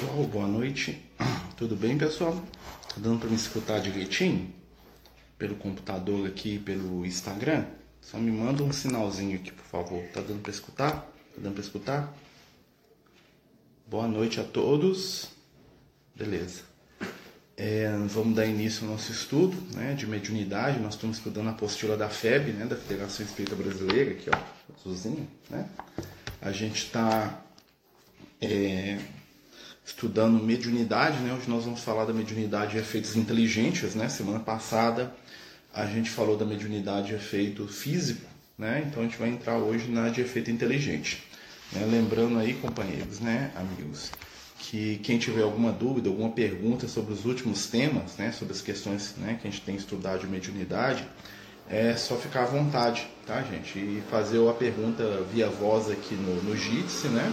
pessoal, boa noite. Tudo bem, pessoal? Tá dando para me escutar direitinho? Pelo computador aqui, pelo Instagram? Só me manda um sinalzinho aqui, por favor. Tá dando para escutar? Tá dando para escutar? Boa noite a todos. Beleza. É, vamos dar início ao nosso estudo né, de mediunidade. Nós estamos estudando a apostila da FEB, né, da Federação Espírita Brasileira, aqui ó, azulzinho, né? A gente está é, estudando mediunidade, né? Hoje nós vamos falar da mediunidade e efeitos inteligentes, né? Semana passada a gente falou da mediunidade e efeito físico, né? Então a gente vai entrar hoje na de efeito inteligente. Né? Lembrando aí, companheiros, né, amigos, que quem tiver alguma dúvida, alguma pergunta sobre os últimos temas, né, sobre as questões né, que a gente tem estudado de mediunidade, é só ficar à vontade, tá, gente? E fazer a pergunta via voz aqui no, no Jitsi, né?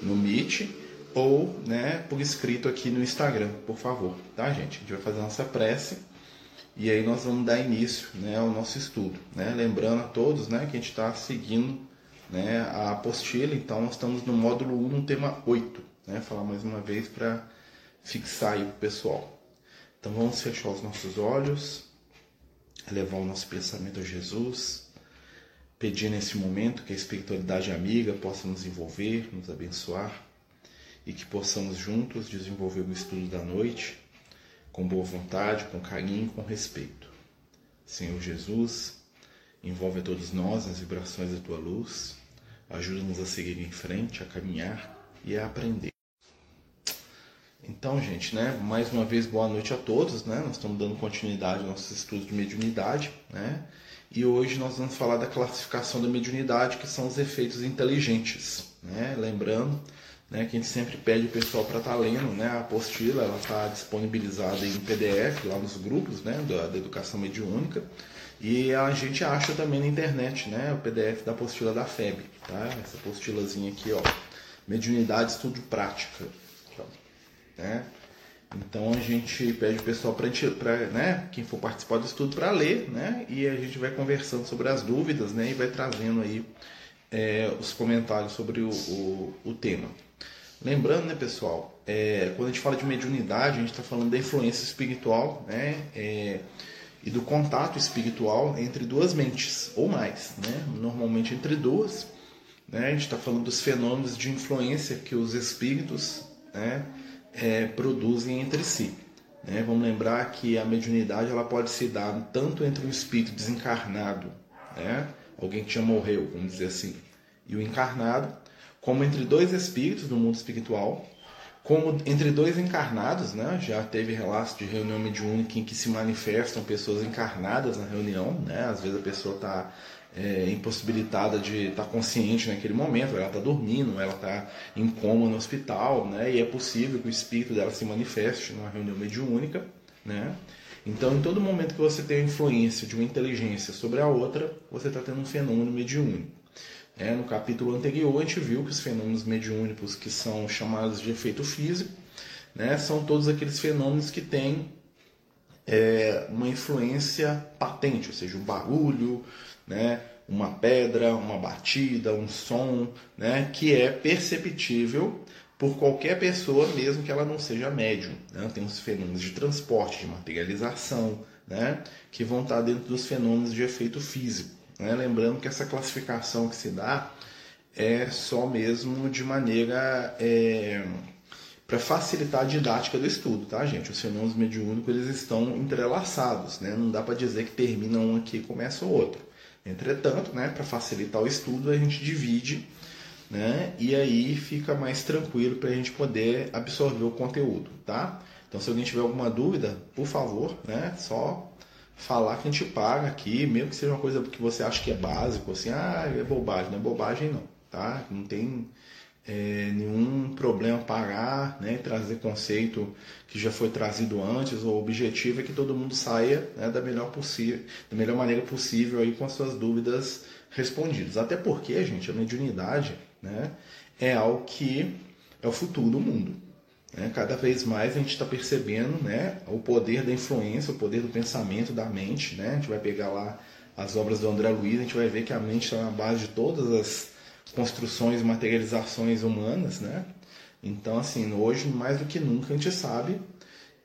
No Meet ou né, por escrito aqui no Instagram, por favor, tá, gente? A gente vai fazer a nossa prece e aí nós vamos dar início né, ao nosso estudo. Né? Lembrando a todos né, que a gente está seguindo né, a apostila, então nós estamos no módulo 1, no tema 8. Né? Falar mais uma vez para fixar aí o pessoal. Então vamos fechar os nossos olhos, elevar o nosso pensamento a Jesus, pedir nesse momento que a espiritualidade amiga possa nos envolver, nos abençoar e que possamos juntos desenvolver o estudo da noite com boa vontade, com carinho e com respeito. Senhor Jesus, envolve a todos nós nas vibrações da tua luz, ajuda-nos a seguir em frente, a caminhar e a aprender. Então, gente, né, mais uma vez boa noite a todos, né? Nós estamos dando continuidade aos nossos estudos de mediunidade, né? E hoje nós vamos falar da classificação da mediunidade, que são os efeitos inteligentes, né? Lembrando né, que a gente sempre pede o pessoal para estar tá lendo, né, a apostila, ela está disponibilizada em PDF lá nos grupos, né, da, da, educação mediúnica, e a gente acha também na internet, né, o PDF da apostila da FEB, tá, essa apostilazinha aqui, ó, Mediunidade Estudo Prática, né, então a gente pede o pessoal para né, quem for participar do estudo para ler, né, e a gente vai conversando sobre as dúvidas, né, e vai trazendo aí é, os comentários sobre o, o, o tema. Lembrando, né, pessoal, é, quando a gente fala de mediunidade, a gente está falando da influência espiritual, né, é, e do contato espiritual entre duas mentes ou mais, né, normalmente entre duas. Né, a gente está falando dos fenômenos de influência que os espíritos né, é, produzem entre si. Né. Vamos lembrar que a mediunidade ela pode se dar tanto entre um espírito desencarnado, né, alguém que já morreu, vamos dizer assim, e o encarnado, como entre dois espíritos do mundo espiritual, como entre dois encarnados, né? Já teve relatos de reunião mediúnica em que se manifestam pessoas encarnadas na reunião, né? Às vezes a pessoa está é, impossibilitada de estar tá consciente naquele momento, ela está dormindo, ela está em coma no hospital, né? E é possível que o espírito dela se manifeste numa reunião mediúnica, né? Então, em todo momento que você tem a influência de uma inteligência sobre a outra, você está tendo um fenômeno mediúnico. É, no capítulo anterior, a gente viu que os fenômenos mediúnicos, que são chamados de efeito físico, né, são todos aqueles fenômenos que têm é, uma influência patente, ou seja, um barulho, né, uma pedra, uma batida, um som, né, que é perceptível por qualquer pessoa, mesmo que ela não seja médium. Né? Tem os fenômenos de transporte, de materialização, né, que vão estar dentro dos fenômenos de efeito físico. Né? Lembrando que essa classificação que se dá é só mesmo de maneira é, para facilitar a didática do estudo, tá, gente? Os fenômenos mediúnicos eles estão entrelaçados, né? Não dá para dizer que termina um aqui e começa o outro. Entretanto, né, para facilitar o estudo, a gente divide, né? E aí fica mais tranquilo para a gente poder absorver o conteúdo, tá? Então, se alguém tiver alguma dúvida, por favor, né, só falar que a gente paga aqui, mesmo que seja uma coisa que você acha que é básico, assim, ah, é bobagem, não é bobagem não, tá? Não tem é, nenhum problema pagar, né, trazer conceito que já foi trazido antes, o objetivo é que todo mundo saia né, da, melhor possível, da melhor maneira possível aí com as suas dúvidas respondidas. Até porque, gente, a mediunidade né, é algo que é o futuro do mundo. Né? Cada vez mais a gente está percebendo né, o poder da influência, o poder do pensamento, da mente. Né? A gente vai pegar lá as obras do André Luiz, a gente vai ver que a mente está na base de todas as construções e materializações humanas. Né? Então, assim, hoje mais do que nunca a gente sabe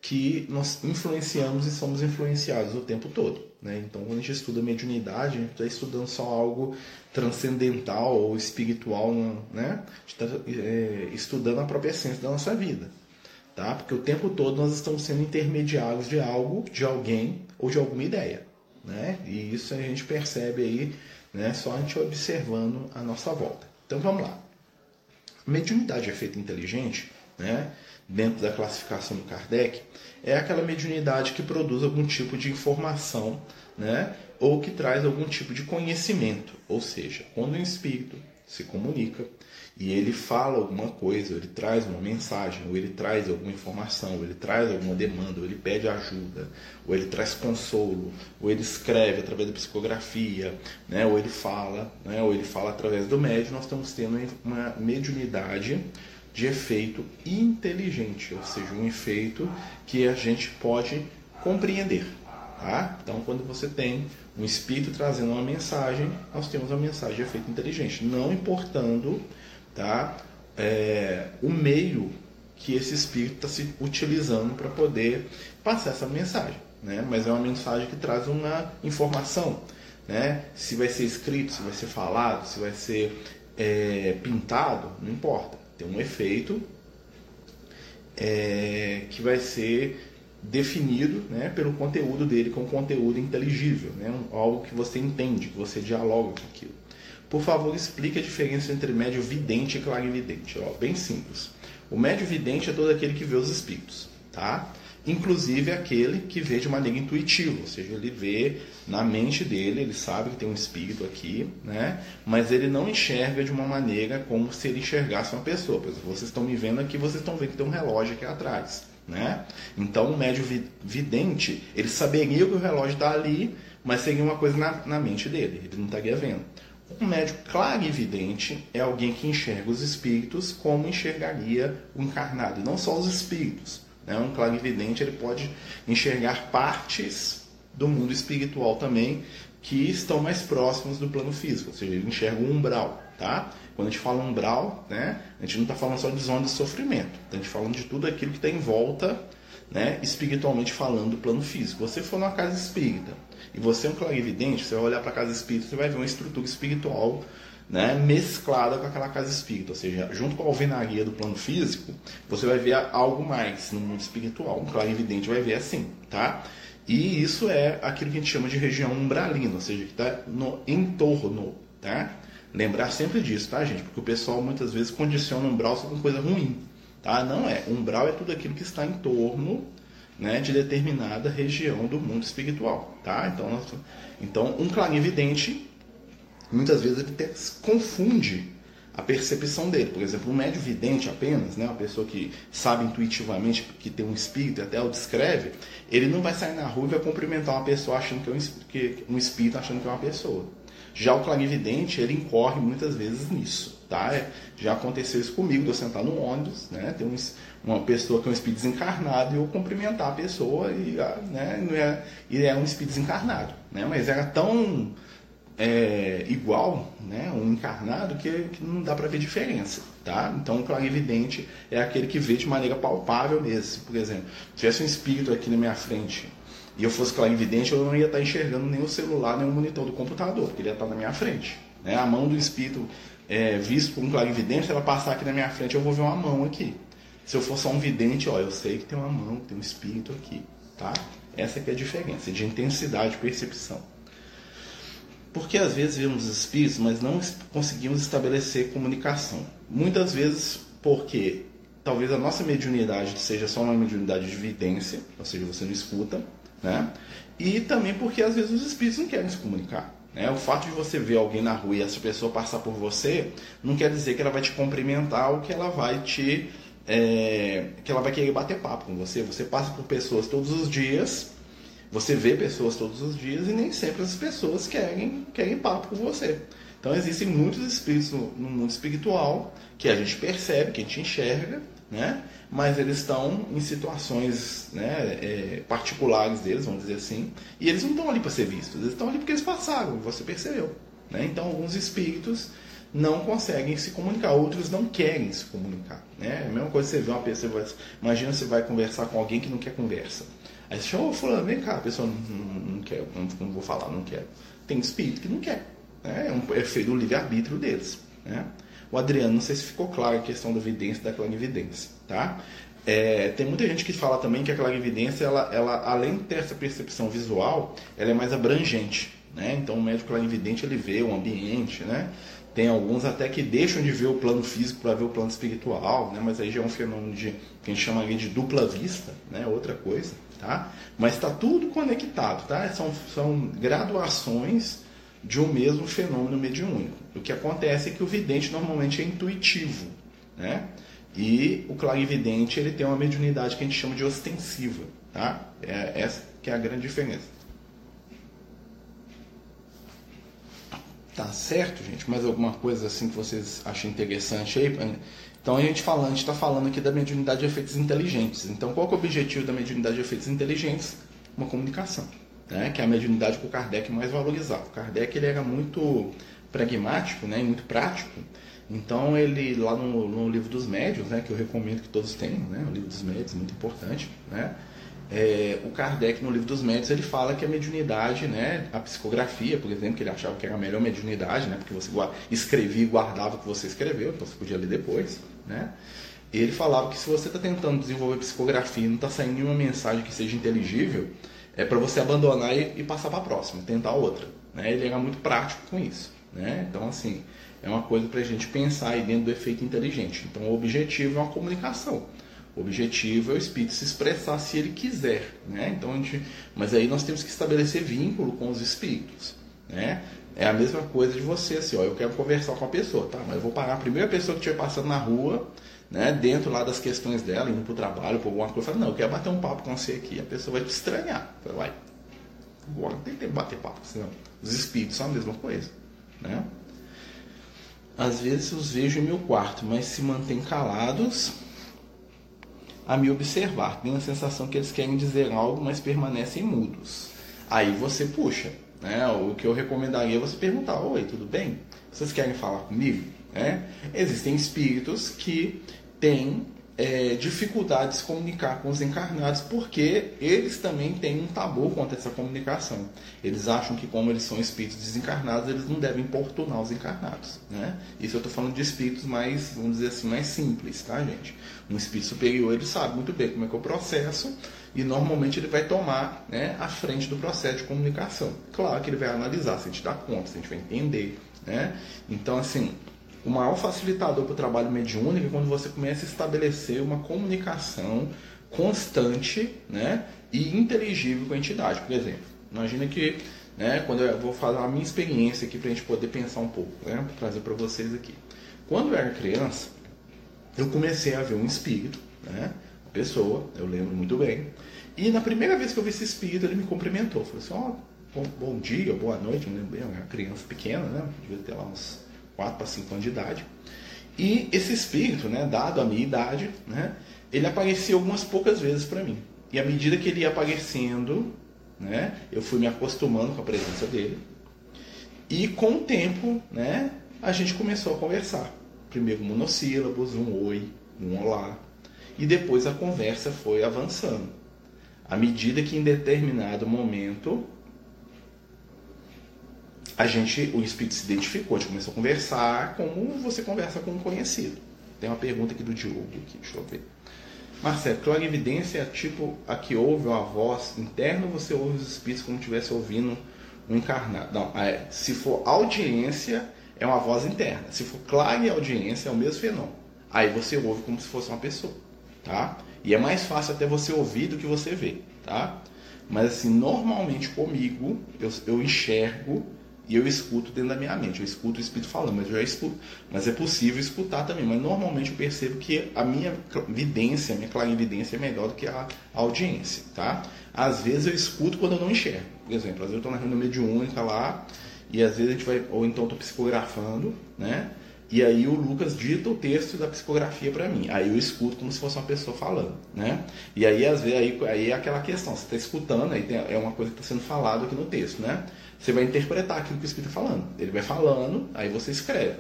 que nós influenciamos e somos influenciados o tempo todo. Né? Então, quando a gente estuda mediunidade, a gente está estudando só algo transcendental ou espiritual, né? a gente está é, estudando a própria essência da nossa vida. Tá? Porque o tempo todo nós estamos sendo intermediários de algo, de alguém ou de alguma ideia. Né? E isso a gente percebe aí né? só a gente observando a nossa volta. Então vamos lá. Mediunidade é feita inteligente, né? dentro da classificação do Kardec, é aquela mediunidade que produz algum tipo de informação, né? ou que traz algum tipo de conhecimento. Ou seja, quando um espírito se comunica e ele fala alguma coisa, ele traz uma mensagem, ou ele traz alguma informação, ou ele traz alguma demanda, ou ele pede ajuda, ou ele traz consolo, ou ele escreve através da psicografia, né? ou ele fala, né? ou ele fala através do médium, nós estamos tendo uma mediunidade de efeito inteligente, ou seja, um efeito que a gente pode compreender. Tá? Então, quando você tem um espírito trazendo uma mensagem, nós temos uma mensagem de efeito inteligente, não importando tá, é, o meio que esse espírito está se utilizando para poder passar essa mensagem. Né? Mas é uma mensagem que traz uma informação. Né? Se vai ser escrito, se vai ser falado, se vai ser é, pintado, não importa tem um efeito é, que vai ser definido né, pelo conteúdo dele com conteúdo inteligível, né, algo que você entende, que você dialoga com aquilo. Por favor, explique a diferença entre médio vidente e clarividente. Ó, bem simples. O médio vidente é todo aquele que vê os espíritos, tá? inclusive aquele que vê de maneira intuitiva, ou seja, ele vê na mente dele, ele sabe que tem um espírito aqui, né? mas ele não enxerga de uma maneira como se ele enxergasse uma pessoa. Por exemplo, vocês estão me vendo aqui, vocês estão vendo que tem um relógio aqui atrás. Né? Então, o médio vidente, ele saberia que o relógio está ali, mas seria uma coisa na, na mente dele, ele não estaria vendo. Um médio clarividente é alguém que enxerga os espíritos como enxergaria o encarnado, e não só os espíritos. Né? Um clarividente ele pode enxergar partes do mundo espiritual também que estão mais próximos do plano físico, ou seja, ele enxerga o umbral. Tá? Quando a gente fala umbral, né, a gente não está falando só de zona de sofrimento, tá? a gente está falando de tudo aquilo que está em volta, né, espiritualmente falando, do plano físico. Você for numa casa espírita e você é um clarividente, você vai olhar para a casa espírita e vai ver uma estrutura espiritual né, mesclada com aquela casa espírita, ou seja, junto com a alvenaria do plano físico, você vai ver algo mais no mundo espiritual. Um claro evidente vai ver assim, tá? E isso é aquilo que a gente chama de região umbralina, ou seja, que está no entorno, tá? Lembrar sempre disso, tá, gente? Porque o pessoal muitas vezes condiciona o umbral só com coisa ruim, tá? Não é. Umbral é tudo aquilo que está em torno né, de determinada região do mundo espiritual, tá? Então, nós, então um clarividente muitas vezes ele até confunde a percepção dele. Por exemplo, um médio vidente apenas, né, uma pessoa que sabe intuitivamente que tem um espírito, até o descreve, ele não vai sair na rua e vai cumprimentar uma pessoa achando que é um, que, um espírito, achando que é uma pessoa. Já o clarividente, ele incorre muitas vezes nisso, tá? É, já aconteceu isso comigo, de eu sentar no ônibus, né? Tem um, uma pessoa que é um espírito desencarnado e eu cumprimentar a pessoa e, ah, né, é, e é um espírito desencarnado, né? Mas era tão é, igual, né, um encarnado, que, que não dá para ver diferença. Tá? Então, o clarividente é aquele que vê de maneira palpável mesmo. Por exemplo, se tivesse um espírito aqui na minha frente e eu fosse clarividente, eu não ia estar enxergando nem o celular, nem o monitor do computador, porque ele ia estar na minha frente. Né? A mão do espírito é, visto um clarividente, ela passar aqui na minha frente, eu vou ver uma mão aqui. Se eu for só um vidente, ó, eu sei que tem uma mão, tem um espírito aqui. Tá? Essa é a diferença de intensidade de percepção. Porque às vezes vemos espíritos, mas não conseguimos estabelecer comunicação. Muitas vezes porque talvez a nossa mediunidade seja só uma mediunidade de evidência, ou seja, você não escuta, né? E também porque às vezes os espíritos não querem se comunicar. Né? O fato de você ver alguém na rua e essa pessoa passar por você não quer dizer que ela vai te cumprimentar ou que ela vai te é, que ela vai querer bater papo com você. Você passa por pessoas todos os dias você vê pessoas todos os dias e nem sempre as pessoas querem, querem papo com você. Então existem muitos espíritos no, mundo espiritual que a gente percebe, que a gente enxerga, né? mas eles estão em situações né, é, particulares deles, vamos dizer assim, e eles não estão ali para ser vistos, eles estão ali porque eles passaram, você percebeu. Né? Então alguns espíritos não conseguem se comunicar, outros não querem se comunicar. Né? É a mesma coisa você vê uma pessoa, imagina você vai conversar com alguém que não quer conversa. Aí você chama, fulano, vem cá, a pessoa não, não, não quer, não, não, vou falar, não quer. Tem espírito que não quer. Né? É um efeito do livre-arbítrio deles. Né? O Adriano, não sei se ficou claro a questão da evidência da clarividência. Tá? É, tem muita gente que fala também que a clarividência, ela, ela, além de ter essa percepção visual, ela é mais abrangente. Né? Então o médico clarividente ele vê o ambiente, né? Tem alguns até que deixam de ver o plano físico para ver o plano espiritual, né? mas aí já é um fenômeno de, que a gente chamaria de dupla vista, né? outra coisa. Tá? Mas está tudo conectado, tá? são, são graduações de um mesmo fenômeno mediúnico. O que acontece é que o vidente normalmente é intuitivo, né? e o clarividente ele tem uma mediunidade que a gente chama de ostensiva. Tá? É essa que é a grande diferença. Tá certo, gente? Mais alguma coisa assim que vocês acham interessante aí? Então a gente falando, a gente está falando aqui da mediunidade de efeitos inteligentes. Então qual é o objetivo da mediunidade de efeitos inteligentes? Uma comunicação, né? Que é a mediunidade que o Kardec mais valorizava. O Kardec ele era muito pragmático, né? E muito prático. Então ele lá no, no livro dos médios, né? Que eu recomendo que todos tenham, né? O livro dos médios muito importante, né? É, o Kardec, no livro dos médios, ele fala que a mediunidade, né, a psicografia, por exemplo, que ele achava que era a melhor mediunidade, né, porque você escrevia e guardava o que você escreveu, então você podia ler depois. Né? Ele falava que se você está tentando desenvolver psicografia e não está saindo nenhuma mensagem que seja inteligível, é para você abandonar e, e passar para a próxima, tentar outra. Né? Ele era muito prático com isso. Né? Então, assim, é uma coisa para a gente pensar aí dentro do efeito inteligente. Então, o objetivo é uma comunicação. O objetivo é o espírito se expressar se ele quiser, né? Então a gente, mas aí nós temos que estabelecer vínculo com os espíritos, né? É a mesma coisa de você, assim, ó, eu quero conversar com a pessoa, tá? Mas eu vou parar a primeira pessoa que estiver passando na rua, né? Dentro lá das questões dela, indo para o trabalho, por alguma coisa, não, eu quero bater um papo com você aqui. A pessoa vai te estranhar, falo, vai. Agora tem bater papo, senão os espíritos são a mesma coisa, né? Às vezes os vejo em meu quarto, mas se mantêm calados a me observar. Tenho a sensação que eles querem dizer algo, mas permanecem mudos. Aí você puxa. Né? O que eu recomendaria é você perguntar: Oi, tudo bem? Vocês querem falar comigo? Né? Existem espíritos que têm é, dificuldade de se comunicar com os encarnados, porque eles também têm um tabu contra essa comunicação. Eles acham que, como eles são espíritos desencarnados, eles não devem importunar os encarnados. Né? Isso eu estou falando de espíritos mais, vamos dizer assim, mais simples, tá, gente? Um espírito superior, ele sabe muito bem como é que é o processo e normalmente ele vai tomar né, a frente do processo de comunicação. Claro que ele vai analisar se a gente dá conta, se a gente vai entender. Né? Então, assim, o maior facilitador para o trabalho mediúnico é quando você começa a estabelecer uma comunicação constante né, e inteligível com a entidade. Por exemplo, imagina que né, quando eu vou falar a minha experiência aqui para a gente poder pensar um pouco, né, trazer para vocês aqui. Quando eu era criança, eu comecei a ver um espírito, né, uma pessoa, eu lembro muito bem, e na primeira vez que eu vi esse espírito, ele me cumprimentou, falou assim, ó, oh, bom, bom, dia, boa noite, não lembro bem, eu era criança pequena, né, devia ter lá uns 4 para 5 anos de idade. E esse espírito, né, dado a minha idade, né, ele aparecia algumas poucas vezes para mim. E à medida que ele ia aparecendo, né, eu fui me acostumando com a presença dele. E com o tempo, né, a gente começou a conversar. Primeiro monossílabos, um oi, um olá. E depois a conversa foi avançando. À medida que em determinado momento a gente, o espírito se identificou, a gente começou a conversar como você conversa com um conhecido. Tem uma pergunta aqui do Diogo, aqui, deixa eu ver. Marcelo, clarividência é tipo a que ouve uma voz interna ou você ouve os espíritos como se estivesse ouvindo um encarnado? Não, é, se for audiência, é uma voz interna. Se for clara audiência, é o mesmo fenômeno. Aí você ouve como se fosse uma pessoa, tá? E é mais fácil até você ouvir do que você ver, tá? Mas assim, normalmente comigo, eu, eu enxergo e eu escuto dentro da minha mente, eu escuto o Espírito falando, mas eu já escuto. Mas é possível escutar também, mas normalmente eu percebo que a minha vidência, a minha clarividência é melhor do que a audiência, tá? Às vezes eu escuto quando eu não enxergo. Por exemplo, às vezes eu estou na reunião mediúnica lá, e às vezes a gente vai, ou então estou psicografando, né? E aí o Lucas dita o texto da psicografia para mim. Aí eu escuto como se fosse uma pessoa falando, né? E aí às vezes aí, aí é aquela questão, você está escutando, aí tem, é uma coisa que está sendo falado aqui no texto, né? Você vai interpretar aquilo que o Espírito está falando. Ele vai falando, aí você escreve.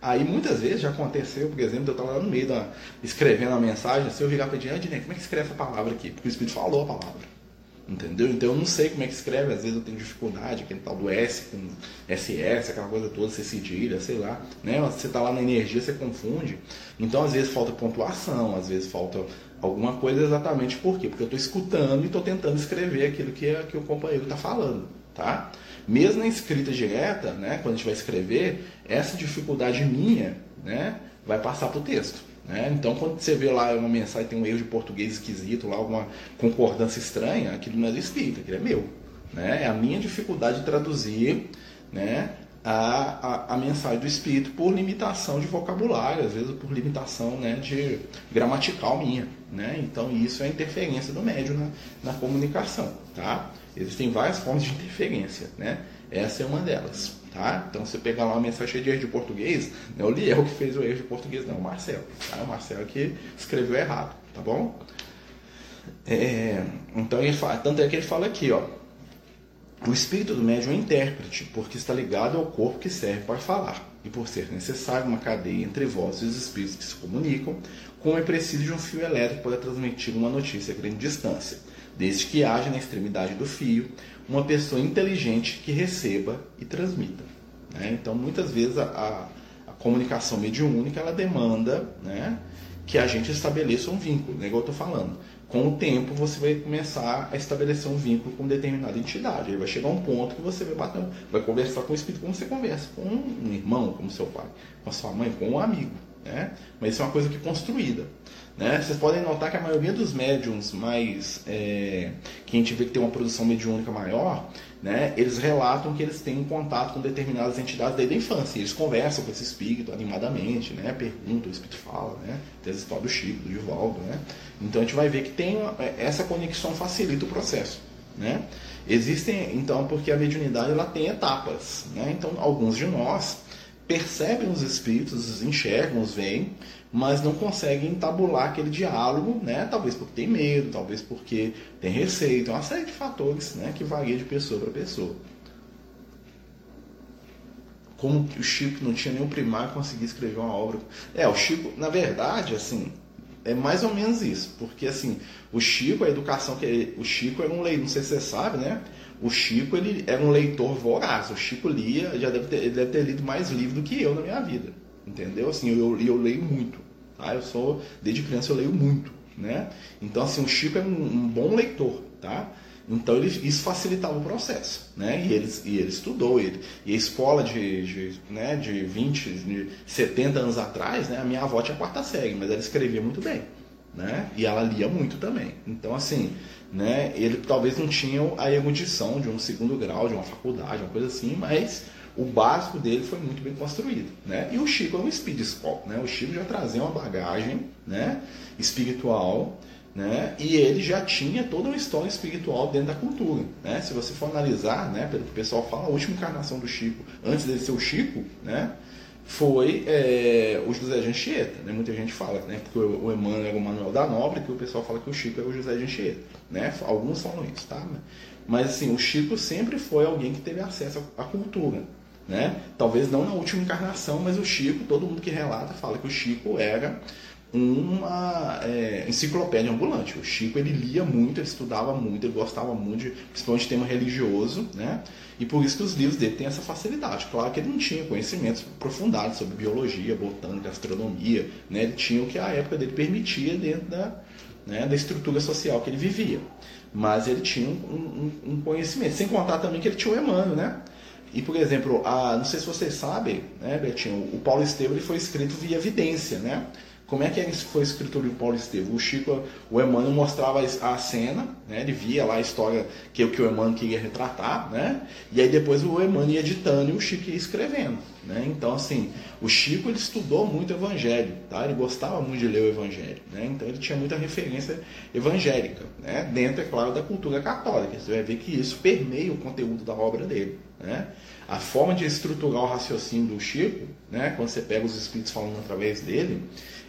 Aí muitas vezes já aconteceu, por exemplo, eu estava lá no meio da. escrevendo a mensagem, assim, eu virar para ele, como é que escreve essa palavra aqui? Porque o Espírito falou a palavra. Entendeu? Então eu não sei como é que escreve, às vezes eu tenho dificuldade, aquele tal do S com SS, aquela coisa toda, C cedilha, sei lá. Né? Você está lá na energia, você confunde. Então às vezes falta pontuação, às vezes falta alguma coisa exatamente por quê? Porque eu estou escutando e estou tentando escrever aquilo que, é, que o companheiro está falando. Tá? Mesmo na escrita direta, né, quando a gente vai escrever, essa dificuldade minha né, vai passar para o texto. Né? Então, quando você vê lá uma mensagem tem um erro de português esquisito, lá alguma concordância estranha, aquilo não é do espírito, aquilo é meu. Né? É a minha dificuldade de traduzir né, a, a, a, mensagem do espírito por limitação de vocabulário, às vezes por limitação né, de gramatical minha. Né? Então, isso é interferência do médium na, na comunicação. Tá? Existem várias formas de interferência, né? Essa é uma delas, tá? Então, você pegar lá uma mensagem de erro de português, não é o Liel que fez o erro de português, não, é o Marcelo, tá? O Marcelo que escreveu errado, tá bom? É, então, ele fala, tanto é que ele fala aqui, ó, o espírito do médium é intérprete, porque está ligado ao corpo que serve para falar, e por ser necessário uma cadeia entre vós e os espíritos que se comunicam, como é preciso de um fio elétrico para transmitir uma notícia a grande distância desde que haja na extremidade do fio uma pessoa inteligente que receba e transmita. Né? Então, muitas vezes a, a, comunicação mediúnica ela demanda né, que a gente estabeleça um vínculo, né, igual eu estou falando. Com o tempo, você vai começar a estabelecer um vínculo com determinada entidade. Aí vai chegar um ponto que você vai bater, vai conversar com o espírito como você conversa com um irmão, como seu pai, com a sua mãe, com um amigo. Né? Mas isso é uma coisa que é construída. Né? Vocês podem notar que a maioria dos médiums mais é, que a gente vê que tem uma produção mediúnica maior, né, eles relatam que eles têm contato com determinadas entidades desde a infância. Eles conversam com esse espírito animadamente, né, perguntam, o espírito fala, né, tem as histórias do Chico, do Divaldo. Né? Então a gente vai ver que tem uma, é, essa conexão facilita o processo. Né? Existem, então, porque a mediunidade ela tem etapas. Né? Então, alguns de nós percebem os espíritos, os enxergam, os veem, mas não conseguem tabular aquele diálogo, né? Talvez porque tem medo, talvez porque tem receio, tem uma série de fatores, né, que varia de pessoa para pessoa. Como o Chico não tinha nenhum primário conseguir escrever uma obra. É, o Chico, na verdade, assim, é mais ou menos isso, porque assim, o Chico, a educação que o Chico era um leitor, não sei se você sabe, né? O Chico ele era um leitor voraz. O Chico lia, já deve ter, ele deve ter lido mais livros do que eu na minha vida. Entendeu? Assim, eu, eu leio muito. Tá? Eu sou, desde criança eu leio muito. Né? Então, assim, o Chico é um, um bom leitor. Tá? Então ele, isso facilitava o processo, né? E ele, e ele estudou, ele, e a escola de, de, né, de 20, de 70 anos atrás, né, a minha avó tinha quarta série, mas ela escrevia muito bem, né? E ela lia muito também. Então, assim, né, ele talvez não tinha a erudição de um segundo grau, de uma faculdade, uma coisa assim, mas o básico dele foi muito bem construído, né? E o Chico é um speed scope, né? O Chico já trazia uma bagagem, né, espiritual, né? E ele já tinha toda uma história espiritual dentro da cultura, né? Se você for analisar, né, pelo que o pessoal fala, a última encarnação do Chico, antes dele ser o Chico, né, foi é, o José de Anchieta, né? Muita gente fala, né? Porque o Emmanuel era o Manuel da Nobre, que o pessoal fala que o Chico é o José de Anchieta, né? Alguns falam isso, tá? Mas assim, o Chico sempre foi alguém que teve acesso à cultura, né? Talvez não na última encarnação, mas o Chico, todo mundo que relata fala que o Chico era uma é, enciclopédia ambulante. O Chico ele lia muito, ele estudava muito, ele gostava muito, de, principalmente de tema religioso, né? E por isso que os livros dele têm essa facilidade. Claro que ele não tinha conhecimentos aprofundados sobre biologia, botânica, astronomia, né? Ele tinha o que a época dele permitia dentro da, né, da estrutura social que ele vivia. Mas ele tinha um, um, um conhecimento. Sem contar também que ele tinha o Emmanuel, né? E, por exemplo, a, não sei se vocês sabem, né, Betinho, o Paulo Estevam ele foi escrito via evidência, né? Como é que foi escrito o Paulo Estevam? O Chico, o Emmanuel mostrava a cena, né? ele via lá a história que, que o Emmanuel queria retratar, né? e aí depois o Emmanuel ia editando e o Chico ia escrevendo. Né? Então, assim, o Chico ele estudou muito o Evangelho, tá? ele gostava muito de ler o Evangelho, né? então ele tinha muita referência evangélica, né? dentro, é claro, da cultura católica. Você vai ver que isso permeia o conteúdo da obra dele. Né? A forma de estruturar o raciocínio do Chico, né? quando você pega os espíritos falando através dele,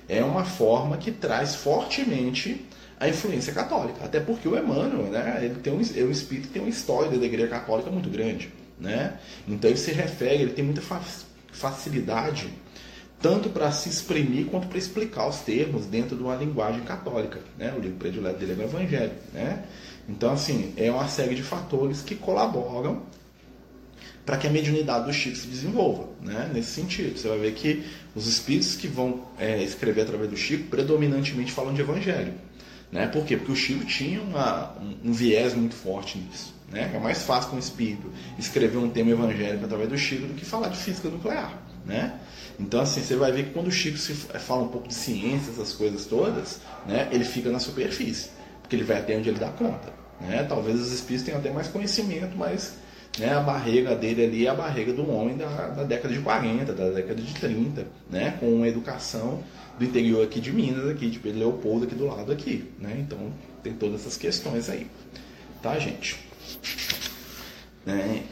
é uma forma que traz fortemente a influência católica. Até porque o Emmanuel, né, ele tem um, é um espírito tem uma história da igreja católica muito grande. Né? Então ele se refere, ele tem muita facilidade tanto para se exprimir quanto para explicar os termos dentro de uma linguagem católica. Né? O livro predileto dele é o Evangelho. Né? Então, assim, é uma série de fatores que colaboram para que a mediunidade do Chico se desenvolva, né? nesse sentido. Você vai ver que os espíritos que vão é, escrever através do Chico predominantemente falam de Evangelho. Né? Por quê? Porque o Chico tinha uma, um, um viés muito forte nisso. Né? É mais fácil com o espírito escrever um tema evangélico através do Chico do que falar de física nuclear. Né? Então, assim, você vai ver que quando o Chico se fala um pouco de ciência, essas coisas todas, né, ele fica na superfície, porque ele vai até onde ele dá conta. Né? Talvez os espíritos tenham até mais conhecimento, mas né, a barreira dele ali é a barreira do homem da, da década de 40, da década de 30, né, com uma educação do interior aqui de Minas, aqui de Pedro Leopoldo, aqui do lado aqui. Né? Então, tem todas essas questões aí. Tá, gente? Né?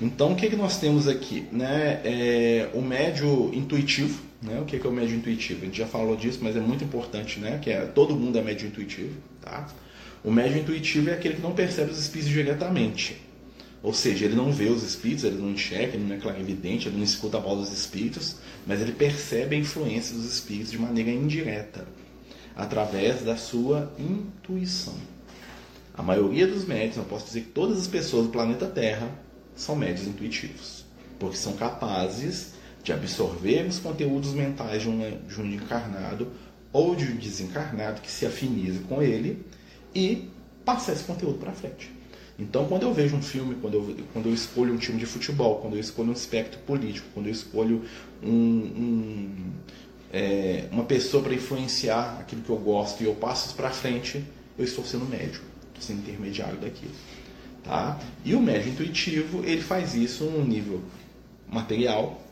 Então, o que, que nós temos aqui? Né? É, o médio intuitivo. Né? O que, que é o médio intuitivo? A gente já falou disso, mas é muito importante, né? que é, todo mundo é médio intuitivo. Tá? O médio intuitivo é aquele que não percebe os espíritos diretamente. Ou seja, ele não vê os espíritos, ele não enxerga, ele não é clarividente, ele não escuta a voz dos espíritos, mas ele percebe a influência dos espíritos de maneira indireta, através da sua intuição. A maioria dos médios, eu posso dizer que todas as pessoas do planeta Terra, são médios intuitivos, porque são capazes de absorver os conteúdos mentais de um, de um encarnado ou de um desencarnado que se afinize com ele e passar esse conteúdo para frente. Então, quando eu vejo um filme, quando eu, quando eu escolho um time de futebol, quando eu escolho um espectro político, quando eu escolho um, um, é, uma pessoa para influenciar aquilo que eu gosto e eu passo isso para frente, eu estou sendo médio, estou sendo intermediário daquilo. Tá? E o médio intuitivo, ele faz isso num nível material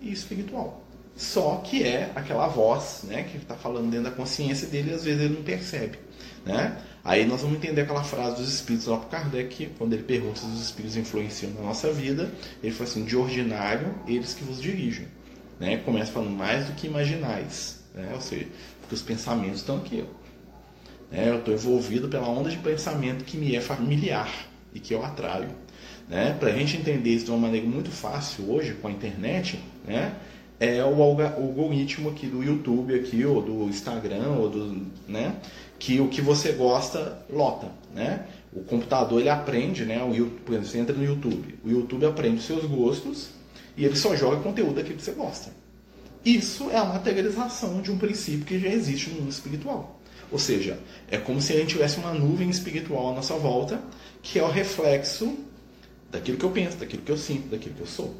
e espiritual. Só que é aquela voz né, que está falando dentro da consciência dele às vezes ele não percebe. Né? Aí nós vamos entender aquela frase dos espíritos lá para Kardec, quando ele pergunta se os espíritos influenciam na nossa vida, ele fala assim, de ordinário, eles que vos dirigem. Né? Começa falando mais do que imaginais. Né? Ou seja, porque os pensamentos estão aqui. Né? Eu estou envolvido pela onda de pensamento que me é familiar e que eu atraio. Né? Para a gente entender isso de uma maneira muito fácil hoje com a internet, né? é o algoritmo aqui do YouTube aqui, ou do Instagram, ou do, né? Que o que você gosta lota. Né? O computador ele aprende, né? o YouTube, por exemplo, você entra no YouTube, o YouTube aprende os seus gostos e ele só joga conteúdo daquilo que você gosta. Isso é a materialização de um princípio que já existe no mundo espiritual. Ou seja, é como se a gente tivesse uma nuvem espiritual à nossa volta, que é o reflexo daquilo que eu penso, daquilo que eu sinto, daquilo que eu sou.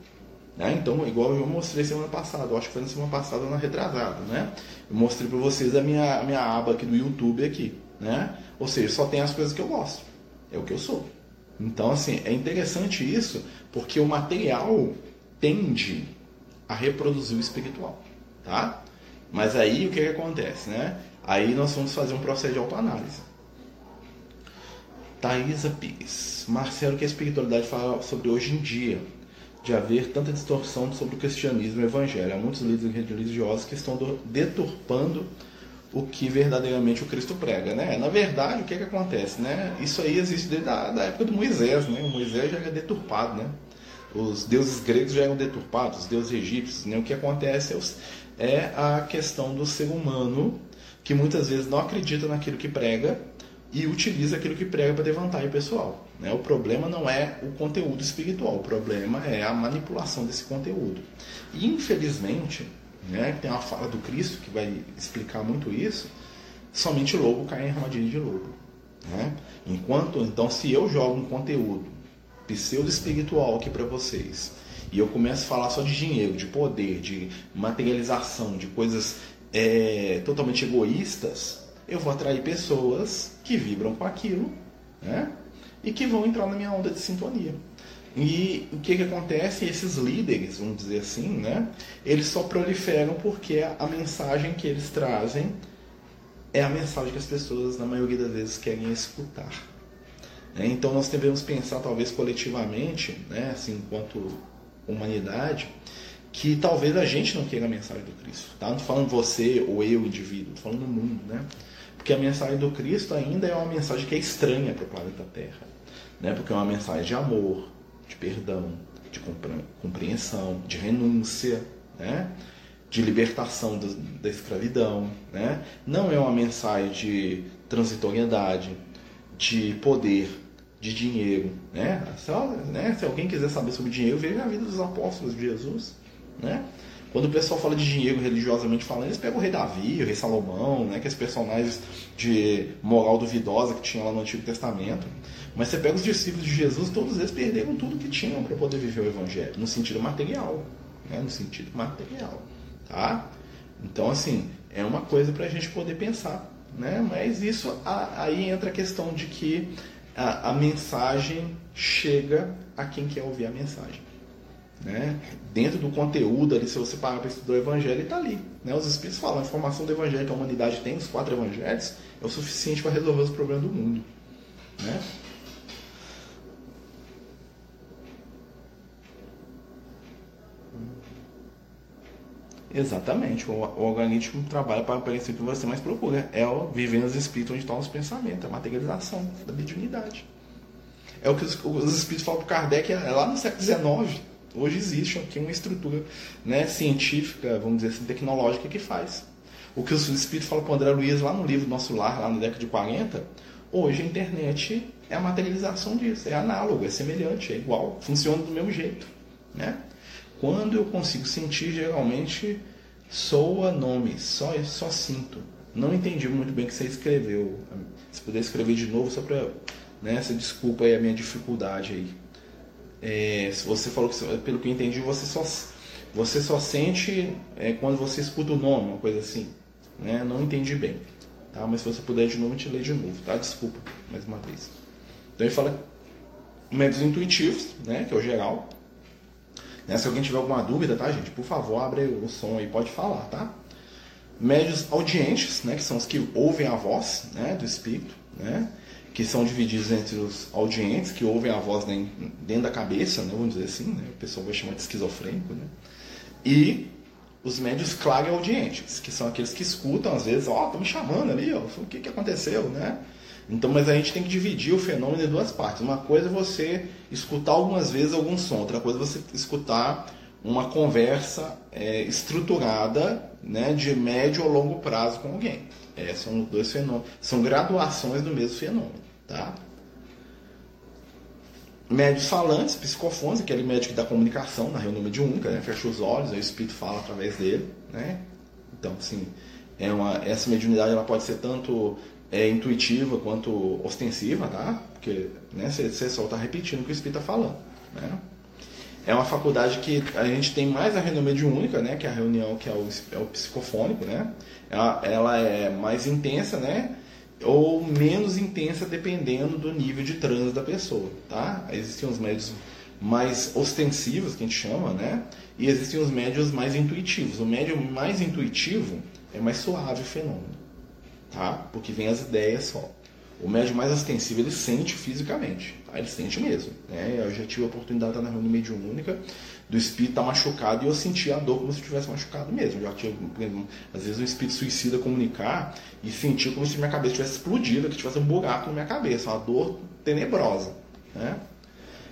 Né? Então, igual eu mostrei semana passada, eu acho que foi na semana passada na retrasada, né? Eu mostrei para vocês a minha, a minha aba aqui do YouTube aqui, né? Ou seja, só tem as coisas que eu gosto. É o que eu sou. Então, assim, é interessante isso, porque o material tende a reproduzir o espiritual, tá? Mas aí o que, que acontece, né? Aí nós vamos fazer um processo de autoanálise. Thaisa Pires. Marcelo, que a espiritualidade fala sobre hoje em dia, de haver tanta distorção sobre o cristianismo e o evangelho. Há muitos líderes religiosos que estão deturpando o que verdadeiramente o Cristo prega, né? Na verdade, o que, é que acontece, né? Isso aí existe desde a da época do Moisés, né? O Moisés já era deturpado, né? Os deuses gregos já eram deturpados, os deuses egípcios, né? O que acontece é, os, é a questão do ser humano que muitas vezes não acredita naquilo que prega e utiliza aquilo que prega para levantar o pessoal. Né? O problema não é o conteúdo espiritual, o problema é a manipulação desse conteúdo. E infelizmente, né, tem uma fala do Cristo que vai explicar muito isso, somente lobo cai em armadilha de lobo. Né? Enquanto, então, se eu jogo um conteúdo pseudo espiritual aqui para vocês e eu começo a falar só de dinheiro, de poder, de materialização, de coisas é, totalmente egoístas, eu vou atrair pessoas que vibram com aquilo, né? E que vão entrar na minha onda de sintonia. E o que, que acontece? Esses líderes, vamos dizer assim, né? Eles só proliferam porque a mensagem que eles trazem é a mensagem que as pessoas, na maioria das vezes, querem escutar. Né? Então nós devemos pensar, talvez coletivamente, né? assim, enquanto humanidade, que talvez a gente não queira a mensagem do Cristo. Tá? Não falando você ou eu, indivíduo, falando no mundo. Né? Porque a mensagem do Cristo ainda é uma mensagem que é estranha para o planeta Terra. Né? Porque é uma mensagem de amor, de perdão, de compreensão, de renúncia. Né? de libertação da, da escravidão, né? não é uma mensagem de transitoriedade, de poder, de dinheiro. Né? Se, né? Se alguém quiser saber sobre dinheiro, veja a vida dos apóstolos de Jesus. Né? Quando o pessoal fala de dinheiro religiosamente falando, eles pegam o rei Davi, o rei Salomão, né? que é personagens de moral duvidosa que tinha lá no Antigo Testamento. Mas você pega os discípulos de Jesus, todos eles perderam tudo que tinham para poder viver o Evangelho, no sentido material. Né? No sentido material. Tá? Então, assim, é uma coisa para a gente poder pensar. Né? Mas isso aí entra a questão de que a, a mensagem chega a quem quer ouvir a mensagem. Né? Dentro do conteúdo ali, se você parar para estudar o evangelho, está ali. Né? Os Espíritos falam, a informação do evangelho que a humanidade tem, os quatro evangelhos, é o suficiente para resolver os problemas do mundo. Né? Exatamente. O, o organismo trabalha para princípio que você mais procura. É o viver nos espíritos onde estão os pensamentos, a materialização da mediunidade. É o que os, os espíritos falam para Kardec é lá no século XIX. Hoje existe aqui uma estrutura né, científica, vamos dizer assim, tecnológica que faz. O que os espíritos falam o André Luiz lá no livro Nosso Lar, lá na década de 40, hoje a internet é a materialização disso, é análogo, é semelhante, é igual, funciona do mesmo jeito. Né? Quando eu consigo sentir, geralmente soa nome, só, só sinto. Não entendi muito bem o que você escreveu. Se puder escrever de novo, só para. Né, você desculpa aí a minha dificuldade aí. É, você falou que, pelo que eu entendi, você só, você só sente é, quando você escuta o nome, uma coisa assim. Né? Não entendi bem. Tá? Mas se você puder de novo, eu te leio de novo. Tá? Desculpa, mais uma vez. Então ele fala métodos intuitivos, né, que é o geral. Né? Se alguém tiver alguma dúvida, tá, gente? Por favor, abre o som aí, pode falar, tá? Médios audientes, né, que são os que ouvem a voz né, do espírito, né, que são divididos entre os audientes, que ouvem a voz dentro da cabeça, né, vamos dizer assim, né, o pessoal vai chamar de esquizofrênico, né, e os médios clareaudientes, que são aqueles que escutam, às vezes, ó, oh, estão me chamando ali, ó, o que, que aconteceu, né? Então, mas a gente tem que dividir o fenômeno em duas partes. Uma coisa é você escutar algumas vezes algum som, outra coisa é você escutar uma conversa é, estruturada né, de médio ou longo prazo com alguém. É, são dois fenômenos, são graduações do mesmo fenômeno. Tá? Médios falantes, psicofônicos, aquele médico da comunicação na reunião mediúnica, né, fecha os olhos, aí o espírito fala através dele. Né? Então, assim, é uma, essa mediunidade ela pode ser tanto é, intuitiva quanto ostensiva, tá? Porque né, você, você só está repetindo o que o espírito está falando. Né? É uma faculdade que a gente tem mais a reunião mediúnica, né? Que é a reunião que é o, é o psicofônico, né? Ela, ela é mais intensa, né? Ou menos intensa dependendo do nível de trânsito da pessoa, tá? Existem os médios mais ostensivos, que a gente chama, né? E existem os médios mais intuitivos. O médio mais intuitivo é mais suave o fenômeno tá? Porque vem as ideias só. O médium mais ostensivo ele sente fisicamente, tá? ele sente mesmo. Né? Eu já tive a oportunidade de estar na reunião mediúnica do espírito estar tá machucado e eu senti a dor como se tivesse machucado mesmo. Já tive, às vezes, um espírito suicida comunicar e sentir como se minha cabeça tivesse explodido, que tivesse um buraco na minha cabeça, uma dor tenebrosa. Né?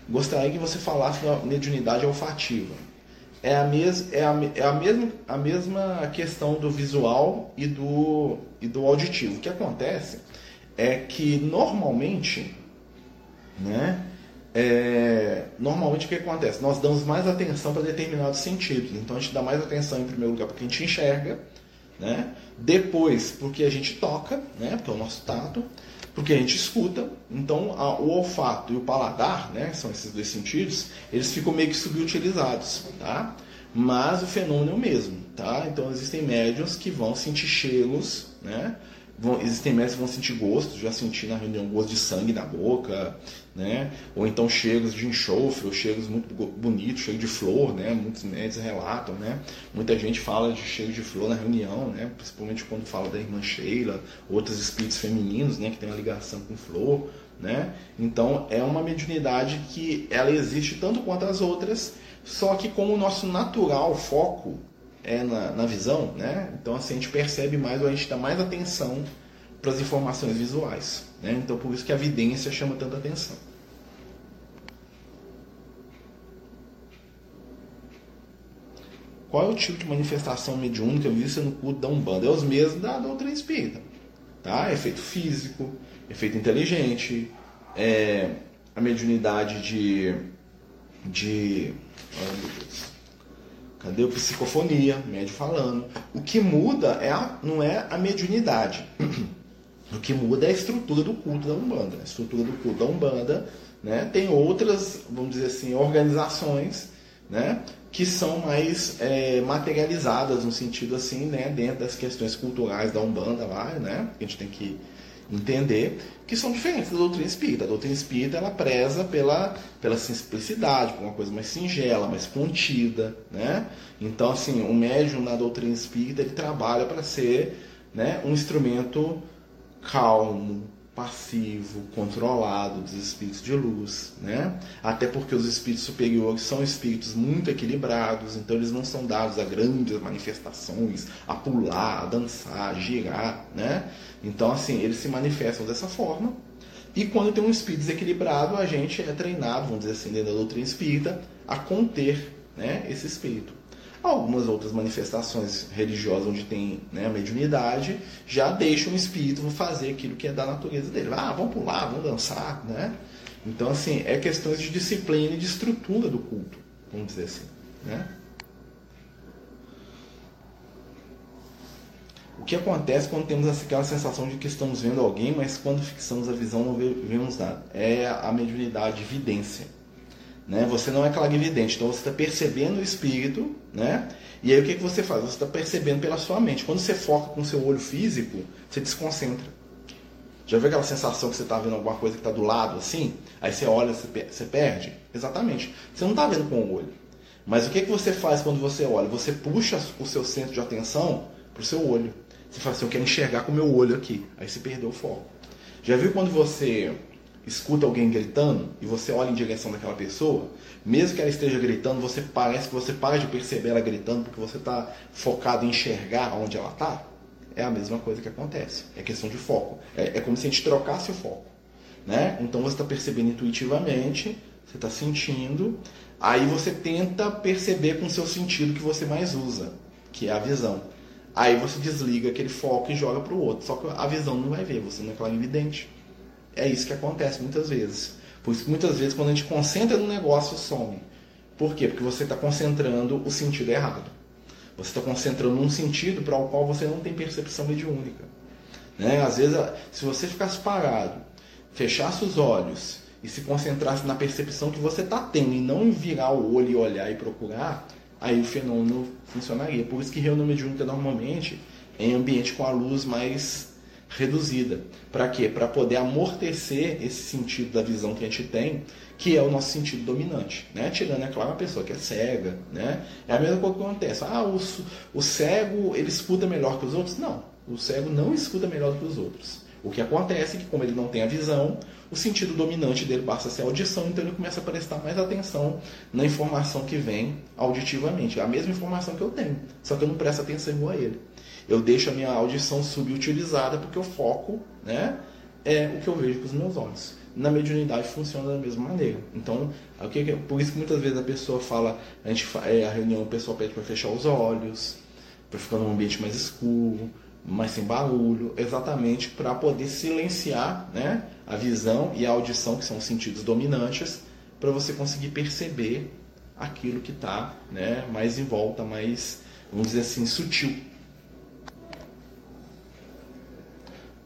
Gostaria que você falasse da mediunidade olfativa é a, mes, é a, é a, mesma, a mesma questão do visual e do, e do auditivo. O que acontece é que normalmente, né, é, normalmente o que acontece? Nós damos mais atenção para determinados sentidos. Então a gente dá mais atenção em primeiro lugar porque a gente enxerga, né? depois porque a gente toca, né? porque é o nosso tato, porque a gente escuta, então a, o olfato e o paladar, né, são esses dois sentidos, eles ficam meio que subutilizados, tá? Mas o fenômeno é o mesmo, tá? Então existem médiums que vão sentir cheiros, né? Vão, existem médicos que vão sentir gostos, já senti na reunião gosto de sangue na boca, né? Ou então cheiros de enxofre, ou cheiros muito bonitos, cheiro de flor, né? Muitos médicos relatam, né? Muita gente fala de cheiro de flor na reunião, né? Principalmente quando fala da irmã Sheila, outros espíritos femininos, né? Que tem uma ligação com flor, né? Então é uma mediunidade que ela existe tanto quanto as outras, só que como o nosso natural foco é na, na visão, né? Então assim, a gente percebe mais, ou a gente dá mais atenção para as informações visuais. Né? Então por isso que a evidência chama tanta atenção. qual é o tipo de manifestação mediúnica vista no culto da Umbanda? É os mesmos da doutrina espírita. Tá? Efeito físico, efeito inteligente, é, a mediunidade de. de cadê o psicofonia, médio falando. O que muda é a, não é a mediunidade. O que muda é a estrutura do culto da Umbanda. A estrutura do culto da Umbanda né, tem outras, vamos dizer assim, organizações né, que são mais é, materializadas no sentido assim, né, dentro das questões culturais da Umbanda lá, né, que a gente tem que entender, que são diferentes da doutrina espírita. A doutrina espírita ela preza pela, pela simplicidade, por uma coisa mais singela, mais contida, né? Então, assim, o médium na doutrina espírita ele trabalha para ser né, um instrumento calmo, passivo, controlado dos espíritos de luz, né? Até porque os espíritos superiores são espíritos muito equilibrados, então eles não são dados a grandes manifestações, a pular, a dançar, a girar, né? Então assim, eles se manifestam dessa forma. E quando tem um espírito desequilibrado, a gente é treinado, vamos dizer assim, dentro da doutrina espírita, a conter, né, esse espírito. Algumas outras manifestações religiosas onde tem né, a mediunidade já deixam o espírito fazer aquilo que é da natureza dele. Ah, vamos pular, vamos dançar, né? Então, assim, é questões de disciplina e de estrutura do culto, vamos dizer assim, né? O que acontece quando temos aquela sensação de que estamos vendo alguém, mas quando fixamos a visão não vemos nada? É a mediunidade, evidência. Né? Você não é clarividente, então você está percebendo o espírito, né? E aí o que, que você faz? Você está percebendo pela sua mente. Quando você foca com o seu olho físico, você desconcentra. Já viu aquela sensação que você está vendo alguma coisa que está do lado assim? Aí você olha, você perde? Exatamente. Você não está vendo com o olho. Mas o que, que você faz quando você olha? Você puxa o seu centro de atenção para o seu olho. Você fala assim, eu quero enxergar com o meu olho aqui. Aí você perdeu o foco. Já viu quando você escuta alguém gritando e você olha em direção daquela pessoa, mesmo que ela esteja gritando, você parece que você para de perceber ela gritando porque você está focado em enxergar onde ela está. É a mesma coisa que acontece. É questão de foco. É, é como se a gente trocasse o foco. Né? Então você está percebendo intuitivamente, você está sentindo, aí você tenta perceber com o seu sentido que você mais usa, que é a visão. Aí você desliga aquele foco e joga para o outro. Só que a visão não vai ver, você não é claro evidente. É isso que acontece muitas vezes. Por isso que muitas vezes quando a gente concentra no negócio, some. Por quê? Porque você está concentrando o sentido errado. Você está concentrando um sentido para o qual você não tem percepção mediúnica. Né? Às vezes, se você ficasse parado, fechasse os olhos e se concentrasse na percepção que você está tendo e não virar o olho e olhar e procurar, aí o fenômeno funcionaria. Por isso que reunião mediúnica normalmente é em ambiente com a luz mais reduzida. Para quê? Para poder amortecer esse sentido da visão que a gente tem, que é o nosso sentido dominante. Né? Tirando, é claro, uma pessoa que é cega. Né? É a mesma coisa que acontece. Ah, o, o cego ele escuta melhor que os outros? Não. O cego não escuta melhor que os outros. O que acontece é que, como ele não tem a visão, o sentido dominante dele passa a ser a audição, então ele começa a prestar mais atenção na informação que vem auditivamente. A mesma informação que eu tenho, só que eu não presto atenção igual a ele eu deixo a minha audição subutilizada porque o foco né, é o que eu vejo com os meus olhos. Na mediunidade funciona da mesma maneira. Então, o que, por isso que muitas vezes a pessoa fala, a, gente, é, a reunião o pessoal pede para fechar os olhos, para ficar num ambiente mais escuro, mais sem barulho, exatamente para poder silenciar né, a visão e a audição, que são os sentidos dominantes, para você conseguir perceber aquilo que está né, mais em volta, mais, vamos dizer assim, sutil.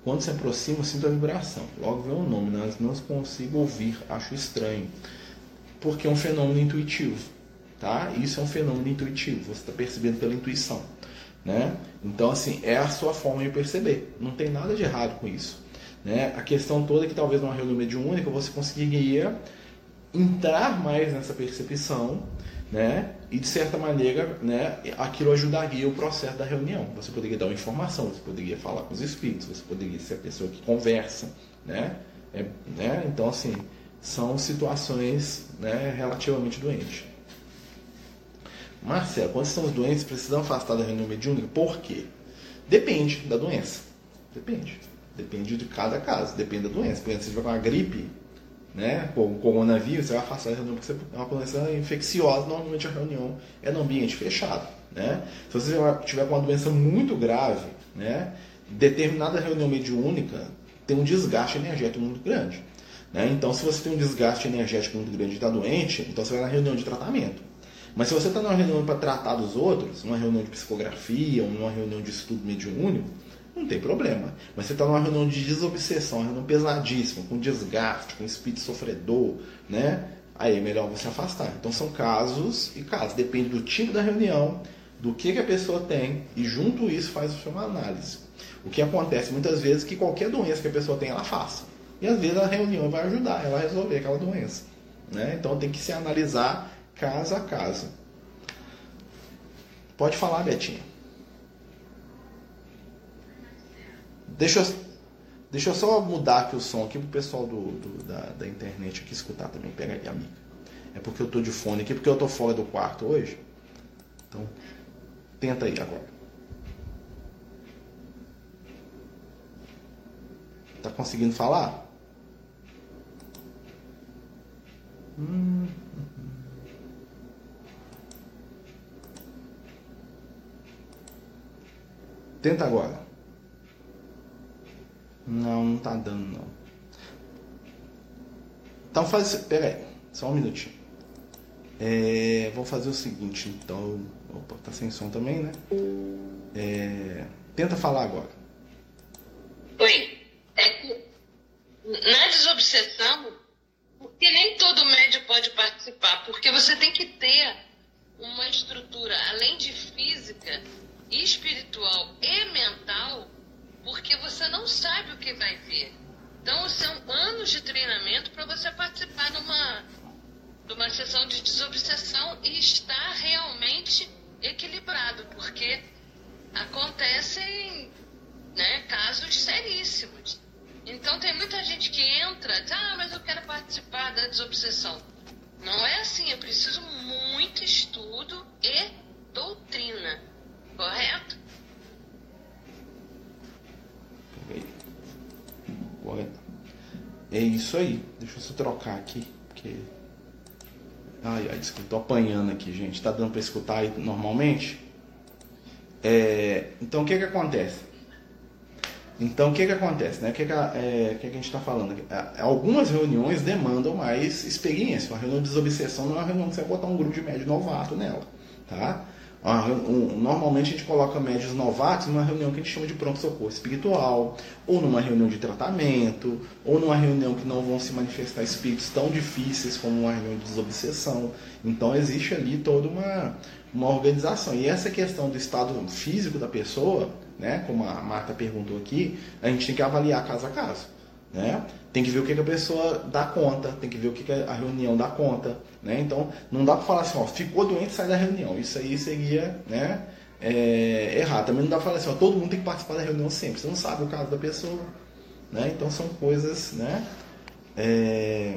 Quando se aproxima, sinto a vibração. Logo vem o nome, mas não consigo ouvir, acho estranho. Porque é um fenômeno intuitivo. Tá? Isso é um fenômeno intuitivo, você está percebendo pela intuição. Né? Então, assim, é a sua forma de perceber. Não tem nada de errado com isso. Né? A questão toda é que talvez numa reunião mediúnica você conseguiria entrar mais nessa percepção né? E de certa maneira, né, aquilo ajudaria o processo da reunião. Você poderia dar uma informação, você poderia falar com os espíritos, você poderia ser a pessoa que conversa, né? É, né? Então, assim, são situações né, relativamente doentes. Marcelo, quando estamos doentes, precisamos afastar da reunião mediúnica? Por quê? Depende da doença. Depende. Depende de cada caso, depende da doença. Por exemplo, se tiver uma gripe, né, com o coronavírus, você vai afastar a reunião porque é uma doença infecciosa, normalmente a reunião é no ambiente fechado. Né? Se você tiver com uma doença muito grave, né, determinada reunião mediúnica tem um desgaste energético muito grande. Né? Então, se você tem um desgaste energético muito grande e está doente, então você vai na reunião de tratamento. Mas se você está numa reunião para tratar dos outros, numa reunião de psicografia ou numa reunião de estudo mediúnico, não tem problema. Mas você está numa reunião de desobsessão, uma reunião pesadíssima, com desgaste, com espírito sofredor, né? Aí é melhor você afastar. Então são casos e casos. Depende do tipo da reunião, do que, que a pessoa tem, e junto isso faz uma análise. O que acontece muitas vezes é que qualquer doença que a pessoa tem, ela faça. E às vezes a reunião vai ajudar ela a resolver aquela doença. Né? Então tem que se analisar caso a caso. Pode falar, Betinha. Deixa eu, deixa eu só mudar aqui o som aqui pro pessoal do, do da, da, internet aqui escutar também. Pega aí, amiga. É porque eu tô de fone aqui, porque eu tô fora do quarto hoje. Então, tenta aí agora. Tá conseguindo falar? Hum. Tenta agora. Não, não tá dando não. Então faz. Pera aí, só um minutinho. É, vou fazer o seguinte, então. Opa, tá sem som também, né? É, tenta falar agora. Oi. É que na desobsessão, porque nem todo médio pode participar, porque você tem que ter uma estrutura, além de física, espiritual e mental, porque você não sabe o que vai ver. Então, são anos de treinamento para você participar de uma, de uma sessão de desobsessão e estar realmente equilibrado, porque acontecem né, casos seríssimos. Então, tem muita gente que entra, diz, ah, mas eu quero participar da desobsessão. Não é assim, eu preciso muito estudo e doutrina. Correto? É isso aí. Deixa eu só trocar aqui, porque. Ai, ai, desculpa, tô apanhando aqui, gente. Tá dando para escutar aí normalmente? É... Então, o que que acontece? Então, o que que acontece? Né? O que que, é... o que, que a gente está falando aqui? É, algumas reuniões demandam mais experiência. Uma reunião de desobsessão não é uma reunião que você vai botar um grupo de médio novato nela, tá? Normalmente a gente coloca médios novatos numa reunião que a gente chama de pronto-socorro espiritual, ou numa reunião de tratamento, ou numa reunião que não vão se manifestar espíritos tão difíceis como uma reunião de desobsessão. Então existe ali toda uma, uma organização. E essa questão do estado físico da pessoa, né, como a Marta perguntou aqui, a gente tem que avaliar caso a caso. Né? Tem que ver o que, que a pessoa dá conta, tem que ver o que, que a reunião dá conta. Né? Então, não dá para falar assim, ó, ficou doente, sai da reunião. Isso aí seria né, é, errado. Também não dá para falar assim, ó, todo mundo tem que participar da reunião sempre. Você não sabe o caso da pessoa. Né? Então, são coisas né, é,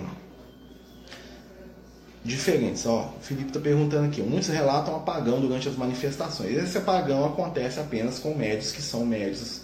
diferentes. Ó, o Felipe está perguntando aqui, muitos relatam apagão durante as manifestações. Esse apagão acontece apenas com médios que são médios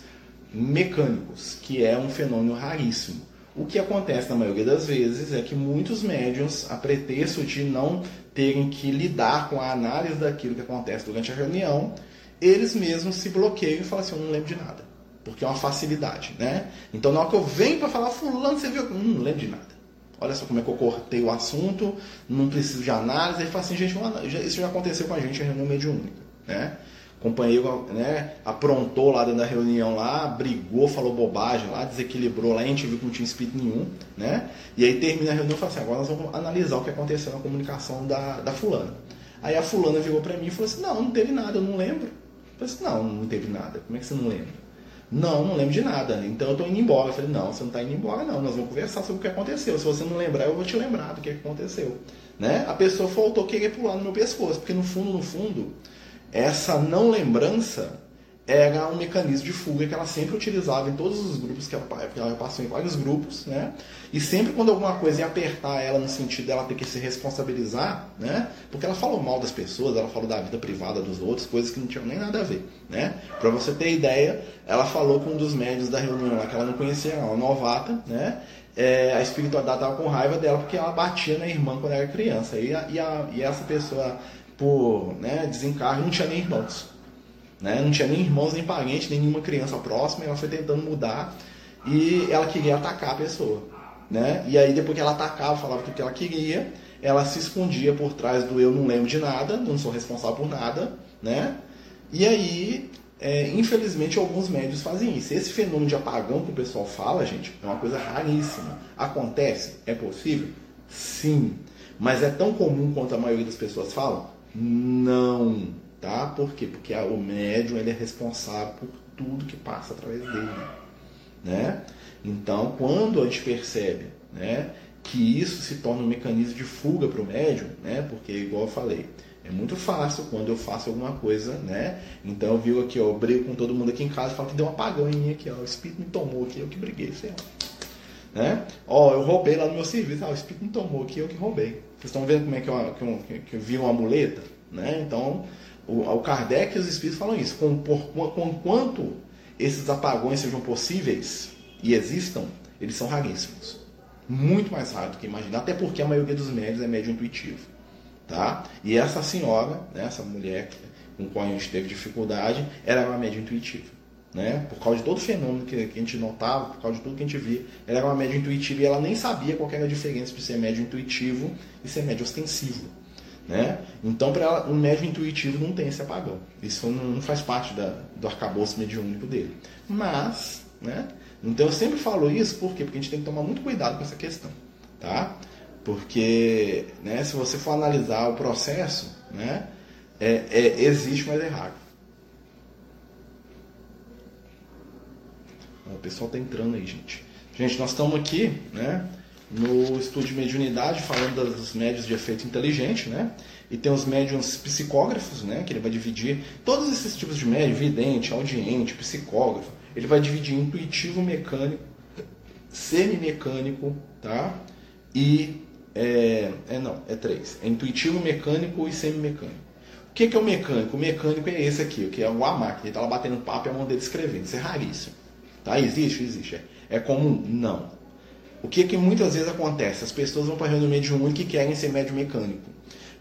mecânicos, que é um fenômeno raríssimo. O que acontece na maioria das vezes é que muitos médiums, a pretexto de não terem que lidar com a análise daquilo que acontece durante a reunião, eles mesmos se bloqueiam e falam assim: Eu não lembro de nada. Porque é uma facilidade, né? Então, na hora que eu venho para falar, Fulano, você viu? Hum, não lembro de nada. Olha só como é que eu cortei o assunto, não preciso de análise. Ele fala assim: Gente, isso já aconteceu com a gente em reunião mediúnica, né? Companheiro né, aprontou lá dentro da reunião lá, brigou, falou bobagem lá, desequilibrou lá, a gente viu que não tinha espírito nenhum, né? E aí termina a reunião e fala assim, agora nós vamos analisar o que aconteceu na comunicação da, da fulana. Aí a fulana virou para mim e falou assim, não, não teve nada, eu não lembro. Eu falei assim, não, não teve nada. Como é que você não lembra? Não, não lembro de nada. Então eu tô indo embora. Eu falei, não, você não tá indo embora, não. Nós vamos conversar sobre o que aconteceu. Se você não lembrar, eu vou te lembrar do que aconteceu. Né? A pessoa faltou querer pular no meu pescoço, porque no fundo, no fundo, essa não lembrança era um mecanismo de fuga que ela sempre utilizava em todos os grupos que ela, que ela passou em vários grupos, né? E sempre quando alguma coisa ia apertar ela no sentido dela ter que se responsabilizar, né? Porque ela falou mal das pessoas, ela falou da vida privada dos outros, coisas que não tinham nem nada a ver, né? Para você ter ideia, ela falou com um dos médios da reunião lá que ela não conhecia, ela novata, né? É, a espiritualidade estava com raiva dela porque ela batia na irmã quando era criança. E, a, e, a, e essa pessoa por né, desencargo, não tinha nem irmãos. Né? Não tinha nem irmãos, nem parentes, nem nenhuma criança próxima. ela foi tentando mudar e ela queria atacar a pessoa. Né? E aí, depois que ela atacava, falava o que ela queria, ela se escondia por trás do eu não lembro de nada, não sou responsável por nada. Né? E aí, é, infelizmente, alguns médios fazem isso. Esse fenômeno de apagão que o pessoal fala, gente, é uma coisa raríssima. Acontece? É possível? Sim. Mas é tão comum quanto a maioria das pessoas falam? Não. Tá? Por quê? Porque o médium ele é responsável por tudo que passa através dele. Né? Então, quando a gente percebe né, que isso se torna um mecanismo de fuga para o médium, né, porque, igual eu falei, é muito fácil quando eu faço alguma coisa, né? Então eu vi aqui, ó, eu brigo com todo mundo aqui em casa, falo que deu um apagão em mim aqui, ó, o espírito me tomou aqui, eu que briguei, sei lá. Né? Ó, eu roubei lá no meu serviço, ah, o espírito me tomou aqui, eu que roubei. Vocês estão vendo como é que eu, que eu, que eu vi uma muleta? Né? Então, o, o Kardec e os espíritos falam isso. Com, por, com quanto esses apagões sejam possíveis e existam, eles são raríssimos. Muito mais raro do que imaginar, até porque a maioria dos médios é médio intuitivo. Tá? E essa senhora, né, essa mulher com qual a gente teve dificuldade, era uma média intuitiva. Né? Por causa de todo o fenômeno que, que, a gente notava, por causa de tudo que a gente via, ela era uma média intuitiva e ela nem sabia qual era a diferença entre ser médio intuitivo e ser médio ostensivo. Né? Então, para ela, um médio intuitivo não tem esse apagão. Isso não faz parte da, do arcabouço mediúnico dele. Mas, né? então eu sempre falo isso por quê? porque a gente tem que tomar muito cuidado com essa questão. Tá? Porque né, se você for analisar o processo, né, é, é, existe, mas é O pessoal está entrando aí, gente. Gente, nós estamos aqui, né? no estudo de mediunidade, falando dos médios de efeito inteligente, né? E tem os médiums psicógrafos, né? Que ele vai dividir todos esses tipos de médio, vidente, audiente, psicógrafo. Ele vai dividir intuitivo, mecânico, semimecânico, tá? E é, é não, é três. É intuitivo, mecânico e semimecânico. O que, que é o mecânico? O mecânico é esse aqui, que é o a máquina. Ele está lá batendo papo e a mão dele escrevendo. Isso é raríssimo. Tá? Existe? Existe. É, é comum? Não. O que, que muitas vezes acontece? As pessoas vão para a reunião mediúnica e querem ser médio mecânico.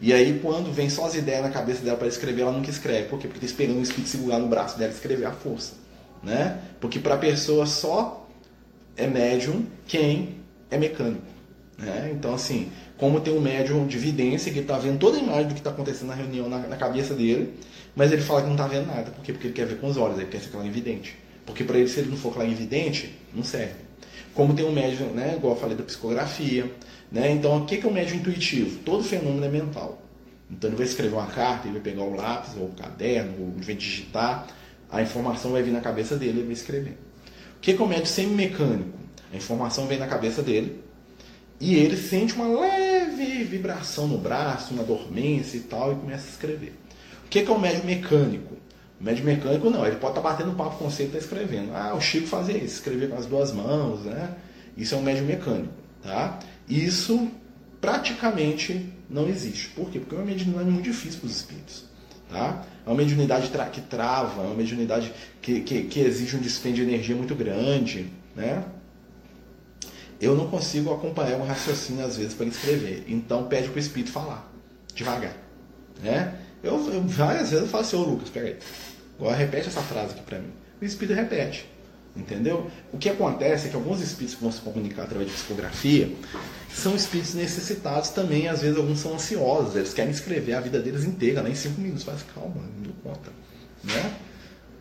E aí, quando vem só as ideias na cabeça dela para escrever, ela nunca escreve. Por quê? Porque está esperando o espírito segurar no braço dela escrever a força. Né? Porque para a pessoa só é médium quem é mecânico. Né? Então, assim, como tem um médium de vidência que está vendo toda a imagem do que está acontecendo na reunião na, na, cabeça dele, mas ele fala que não está vendo nada. Por quê? Porque ele quer ver com os olhos, ele quer ser clarividente. Porque para ele, se ele não for clarividente, não serve. Como tem um médium, né, igual eu falei da psicografia. Né? Então, o que é um médium intuitivo? Todo fenômeno é mental. Então, ele vai escrever uma carta, ele vai pegar o lápis ou o caderno, ou vai digitar, a informação vai vir na cabeça dele, ele vai escrever. O que é um médium semimecânico? A informação vem na cabeça dele e ele sente uma leve vibração no braço, uma dormência e tal, e começa a escrever. O que é um médium mecânico? O médico mecânico não, ele pode estar tá batendo papo com você e está escrevendo. Ah, o Chico fazia isso, escrever com as duas mãos, né? Isso é um médico mecânico, tá? Isso praticamente não existe. Por quê? Porque é uma mediunidade muito difícil para os espíritos. Tá? É uma mediunidade que trava, é uma mediunidade que, que, que exige um dispêndio de energia muito grande. Né? Eu não consigo acompanhar um raciocínio às vezes para escrever. Então pede para o espírito falar, devagar. Né? Eu, eu, várias vezes eu falo assim, ô Lucas, peraí. Agora repete essa frase aqui para mim. O espírito repete. Entendeu? O que acontece é que alguns espíritos que vão se comunicar através de psicografia são espíritos necessitados também, às vezes alguns são ansiosos, eles querem escrever a vida deles inteira, né? cinco minutos, faz calma, não dou conta. Né?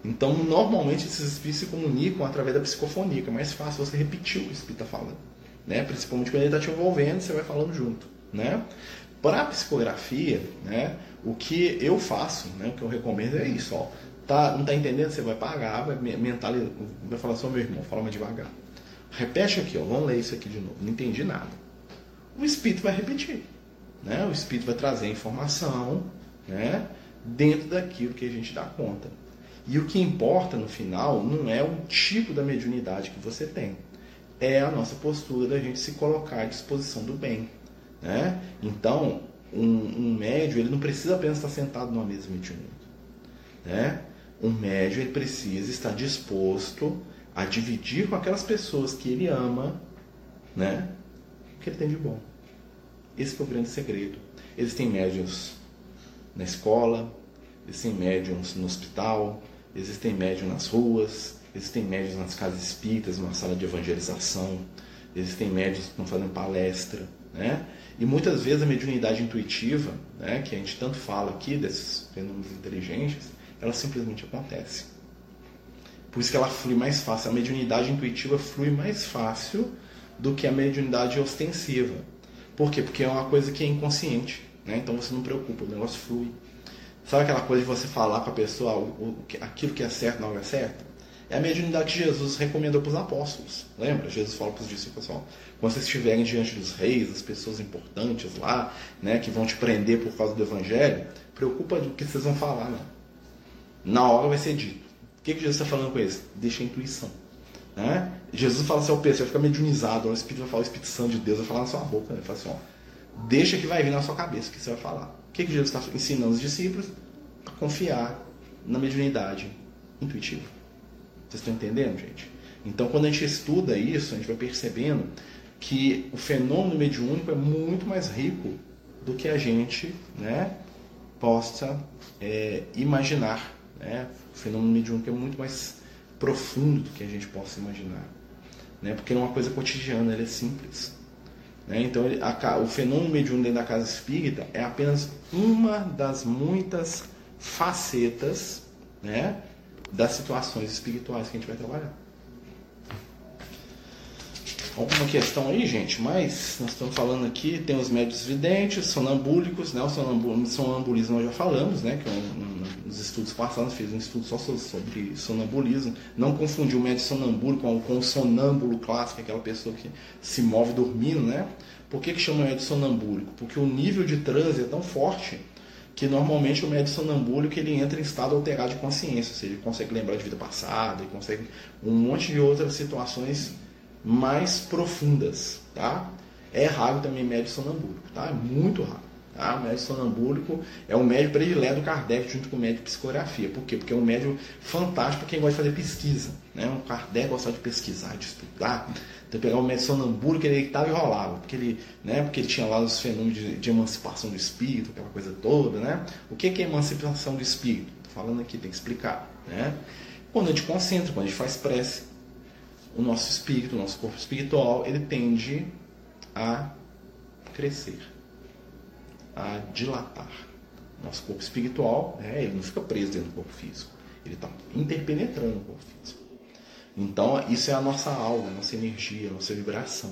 Então, normalmente esses espíritos se comunicam através da psicofonia, que é mais fácil você repetir o espírito está falando. Né? Principalmente quando ele está te envolvendo, você vai falando junto. Né? Para a psicografia, né, o que eu faço, né, o que eu recomendo é isso. Ó, tá, não está entendendo? Você vai pagar, vai mentalizar, vai falar só meu irmão, fala mais devagar. Repete aqui, ó, vamos ler isso aqui de novo. Não entendi nada. O espírito vai repetir. Né? O espírito vai trazer a informação né, dentro daquilo que a gente dá conta. E o que importa no final não é o tipo da mediunidade que você tem, é a nossa postura da gente se colocar à disposição do bem. Né? Então, um, um médio ele não precisa apenas estar sentado numa mesa mediúnica. Né? Um médio ele precisa estar disposto a dividir com aquelas pessoas que ele ama né? o que ele tem de bom. Esse é o grande segredo. Existem médios na escola, existem médiums no hospital, existem médiums nas ruas, existem médiums nas casas espíritas, numa sala de evangelização, existem médiums que estão fazendo palestra, né? E muitas vezes a mediunidade intuitiva, né, que a gente tanto fala aqui desses fenômenos inteligentes, ela simplesmente acontece. Por isso que ela flui mais fácil. A mediunidade intuitiva flui mais fácil do que a mediunidade ostensiva. Por quê? Porque é uma coisa que é inconsciente. Né? Então você não preocupa, o negócio flui. Sabe aquela coisa de você falar com a pessoa aquilo que é certo na hora certa? É a mediunidade que Jesus recomendou para os apóstolos. Lembra? Jesus fala para os discípulos: ó, quando vocês estiverem diante dos reis, das pessoas importantes lá, né, que vão te prender por causa do evangelho, preocupa do que vocês vão falar. Né? Na hora vai ser dito. O que, que Jesus está falando com isso? Deixa a intuição. Né? Jesus fala assim ao Pedro: você vai ficar mediunizado, o Espírito vai falar, o Espírito Santo de Deus vai falar na sua boca. Né? Ele fala assim: ó, deixa que vai vir na sua cabeça o que você vai falar. O que, que Jesus está ensinando os discípulos? A confiar na mediunidade intuitiva. Vocês estão entendendo, gente? Então, quando a gente estuda isso, a gente vai percebendo que o fenômeno mediúnico é muito mais rico do que a gente né, possa é, imaginar. Né? O fenômeno mediúnico é muito mais profundo do que a gente possa imaginar. Né? Porque é uma coisa cotidiana, ele é simples. Né? Então, ele, a, o fenômeno mediúnico dentro da casa espírita é apenas uma das muitas facetas né, das situações espirituais que a gente vai trabalhar. Alguma questão aí, gente? Mas nós estamos falando aqui, tem os médios videntes, sonambúlicos, né? O sonambulismo nós já falamos, né? Que é um, nos estudos passados fez um estudo só sobre sonambulismo. Não confundir o médio sonambúlico com, com o sonâmbulo clássico, aquela pessoa que se move dormindo, né? Por que, que chama médio sonambúlico? Porque o nível de transe é tão forte que normalmente o médio sonambúlico ele entra em estado alterado de consciência, ou seja, ele consegue lembrar de vida passada, ele consegue um monte de outras situações mais profundas, tá? É raro também médio sonambúlico, tá? É muito raro. Tá? O médio sonambúlico é o médio predileto do Kardec junto com o médio de psicografia. Por quê? Porque é um médio fantástico para quem gosta de fazer pesquisa. Né? O Kardec gosta de pesquisar, de estudar. Então pegar o médio sonambúlico, ele estava e rolava. Porque ele, né? porque ele tinha lá os fenômenos de, de, emancipação do espírito, aquela coisa toda. Né? O que é emancipação do espírito? Estou falando aqui, tem que explicar. Né? Quando a gente concentra, quando a gente faz prece, o nosso espírito, o nosso corpo espiritual, ele tende a crescer a dilatar. Nosso corpo espiritual, né, ele não fica preso dentro do corpo físico. Ele está interpenetrando o corpo físico. Então, isso é a nossa alma, a nossa energia, a nossa vibração.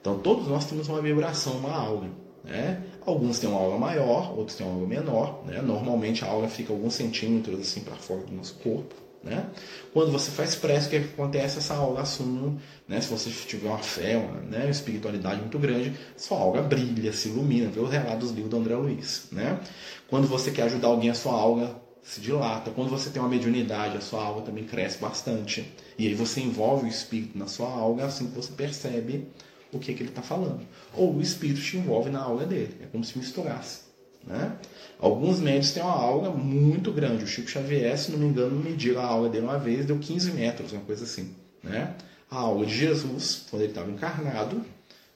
Então, todos nós temos uma vibração, uma aura. Né? Alguns têm uma aura maior, outros têm uma aura menor. Né? Normalmente, a aura fica alguns centímetros assim para fora do nosso corpo. Né? Quando você faz prece, o que acontece? Essa aura assume, né? se você tiver uma fé, uma, né? espiritualidade muito grande, sua aura brilha, se ilumina. Vê os relatos do livro do André Luiz. Né? Quando você quer ajudar alguém, a sua aura se dilata. Quando você tem uma mediunidade, a sua aura também cresce bastante. E aí você envolve o espírito na sua aura, assim que você percebe o que, que ele está falando. Ou o espírito te envolve na aura dele. É como se misturasse. Né? Alguns médios têm uma aura muito grande. O Chico Xavier, se não me engano, mediu a aura dele uma vez, deu 15 metros, uma coisa assim. Né? A aura de Jesus, quando ele estava encarnado,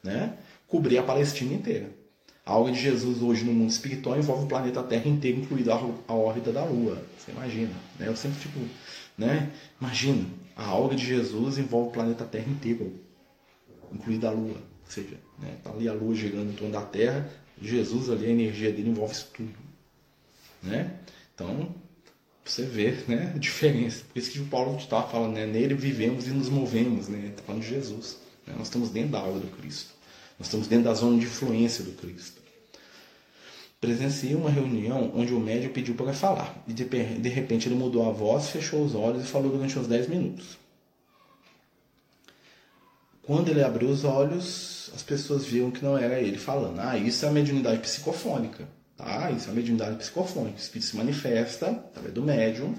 né? cobria a Palestina inteira. A aura de Jesus hoje no mundo espiritual envolve o planeta Terra inteiro, incluindo a órbita da Lua. Você imagina. Né? Eu sempre tipo, né? Imagina, a aura de Jesus envolve o planeta Terra inteiro, incluindo a Lua. Ou seja, né? tá ali a Lua girando em torno da Terra, Jesus ali, a energia dele envolve isso tudo. Né? Então, você vê né, a diferença. Por isso que o Paulo estava falando, né, nele vivemos e nos movemos. Né? Está falando de Jesus. Né? Nós estamos dentro da aula do Cristo. Nós estamos dentro da zona de influência do Cristo. Presenciei uma reunião onde o médium pediu para falar. E de, de repente ele mudou a voz, fechou os olhos e falou durante uns 10 minutos. Quando ele abriu os olhos, as pessoas viram que não era ele falando. Ah, isso é a mediunidade psicofônica. Tá? Isso é a mediunidade psicofônica. O espírito se manifesta através do médium,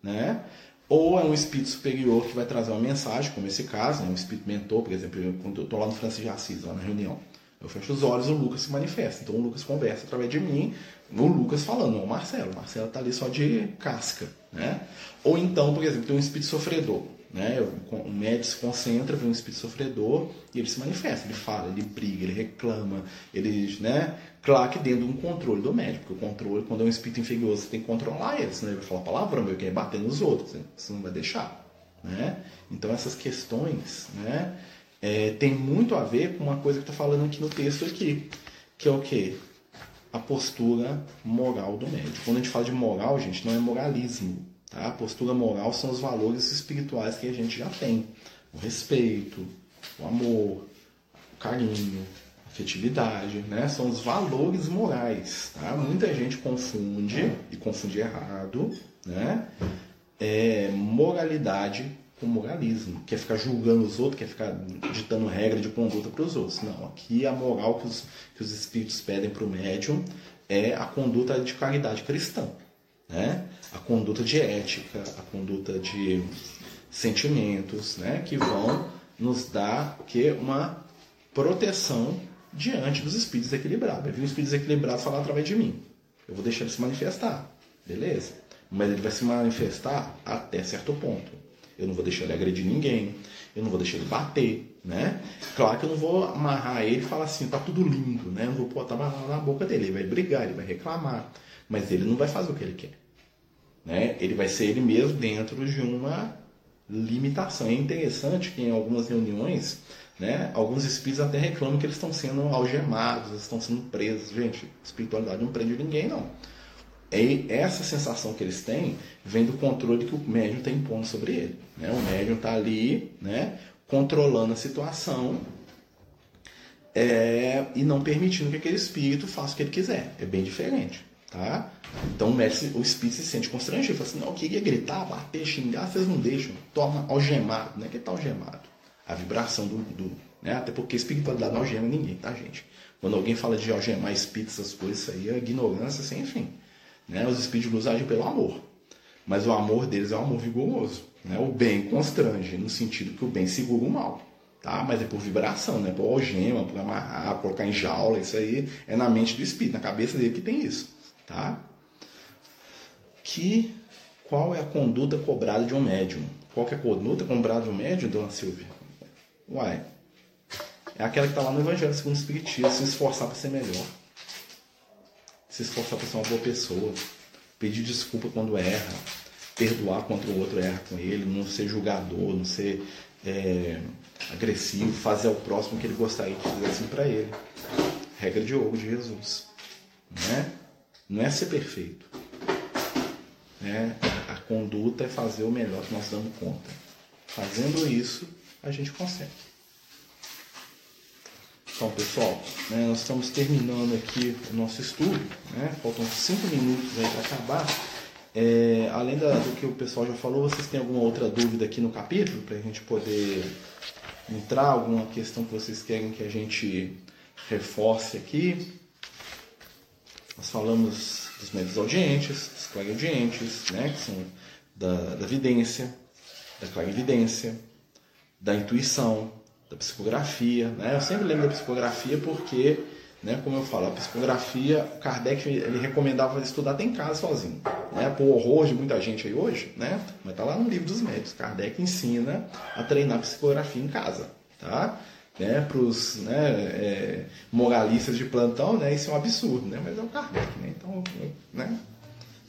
né? Ou é um espírito superior que vai trazer uma mensagem, como esse caso, né? um espírito mentor, por exemplo, quando eu estou lá no Francisco de Assis, lá na reunião. Eu fecho os olhos, o Lucas se manifesta. Então o Lucas conversa através de mim, o Lucas falando, não o Marcelo. O Marcelo está ali só de casca. Né? Ou então, por exemplo, tem um espírito sofredor. Né? O médico se concentra, vê um espírito sofredor e ele se manifesta, ele fala, ele briga, ele reclama, ele, né? Claro que dentro de um controle do médico, porque o controle, quando é um espírito inferior, você tem que controlar ele, senão ele vai falar palavrão, ele quer bater nos outros, você não vai deixar. Né? Então essas questões né, é, tem muito a ver com uma coisa que está falando aqui no texto aqui, que é o que? A postura moral do médico. Quando a gente fala de moral, gente, não é moralismo. Tá? A postura moral são os valores espirituais que a gente já tem. O respeito, o amor, o carinho, a afetividade, né? São os valores morais, tá? Muita gente confunde, e confunde errado, né? É, moralidade com moralismo. Quer ficar julgando os outros, quer ficar ditando regra de conduta para os outros. Não, aqui a moral que os, que os espíritos pedem para o médium é a conduta de caridade cristã. Né? a conduta de ética, a conduta de sentimentos, né, que vão nos dar que uma proteção diante dos espíritos equilibrados. Eu vi um espírito desequilibrado falar através de mim. Eu vou deixar ele se manifestar, beleza? Mas ele vai se manifestar até certo ponto. Eu não vou deixar ele agredir ninguém, eu não vou deixar ele bater, né? Claro que eu não vou amarrar ele e falar assim, tá tudo lindo, né? Eu não vou botar na boca dele, ele vai brigar, ele vai reclamar, mas ele não vai fazer o que ele quer. Né? Ele vai ser ele mesmo dentro de uma limitação. É interessante que em algumas reuniões, né, alguns espíritos até reclamam que eles estão sendo algemados, estão sendo presos. Gente, espiritualidade não prende ninguém, não. E essa sensação que eles têm vem do controle que o médium está impondo sobre ele. Né? O médium está ali né, controlando a situação é, e não permitindo que aquele espírito faça o que ele quiser. É bem diferente. Tá? Então o, mestre, o espírito se sente constrangido, fala assim, não, eu queria gritar, bater, xingar, vocês não deixam, toma algemado, não é que está algemado, a vibração do, do né? até porque espiritualidade não algema ninguém, tá gente? Quando alguém fala de algemar espíritos, essas coisas, isso aí é ignorância sem fim. Né? Os espíritos nos agem pelo amor, mas o amor deles é um amor vigoroso, né? o bem constrange, no sentido que o bem segura o mal. Tá? Mas é por vibração, né? por algema, por amarrar, colocar em jaula, isso aí é na mente do espírito, na cabeça dele que tem isso. Tá? Que, qual é a conduta cobrada de um médium? Qual é a conduta cobrada de um médium, dona Silvia? Uai, é aquela que está lá no Evangelho segundo o Espiritismo, se esforçar para ser melhor. Se esforçar para ser uma boa pessoa. Pedir desculpa quando erra. Perdoar quando o outro erra com ele. Não ser julgador, não ser é, agressivo. Fazer ao próximo que ele gostaria que fizessem para ele. Regra de ouro de Jesus. Né? Não é ser perfeito. Né? A conduta é fazer o melhor que nós damos conta. Fazendo isso, a gente consegue. Então, pessoal, né, nós estamos terminando aqui o nosso estudo. Né? Faltam cinco minutos aí para acabar. É, além da, do que o pessoal já falou, vocês têm alguma outra dúvida aqui no capítulo para a gente poder entrar? Alguma questão que vocês querem que a gente reforce aqui? Nós falamos dos médios audientes, dos clariaudientes, né, que são da, da vidência, da clarividência, da intuição, da psicografia. Né? Eu sempre lembro da psicografia porque, né, como eu falo, a psicografia, Kardec ele recomendava estudar até em casa sozinho. Né? Por horror de muita gente aí hoje, né? mas está lá no livro dos médicos. Kardec ensina a treinar psicografia em casa. Tá? Né, para os né, é, moralistas de plantão, né, isso é um absurdo, né, mas é o Kardec. Né, então, né,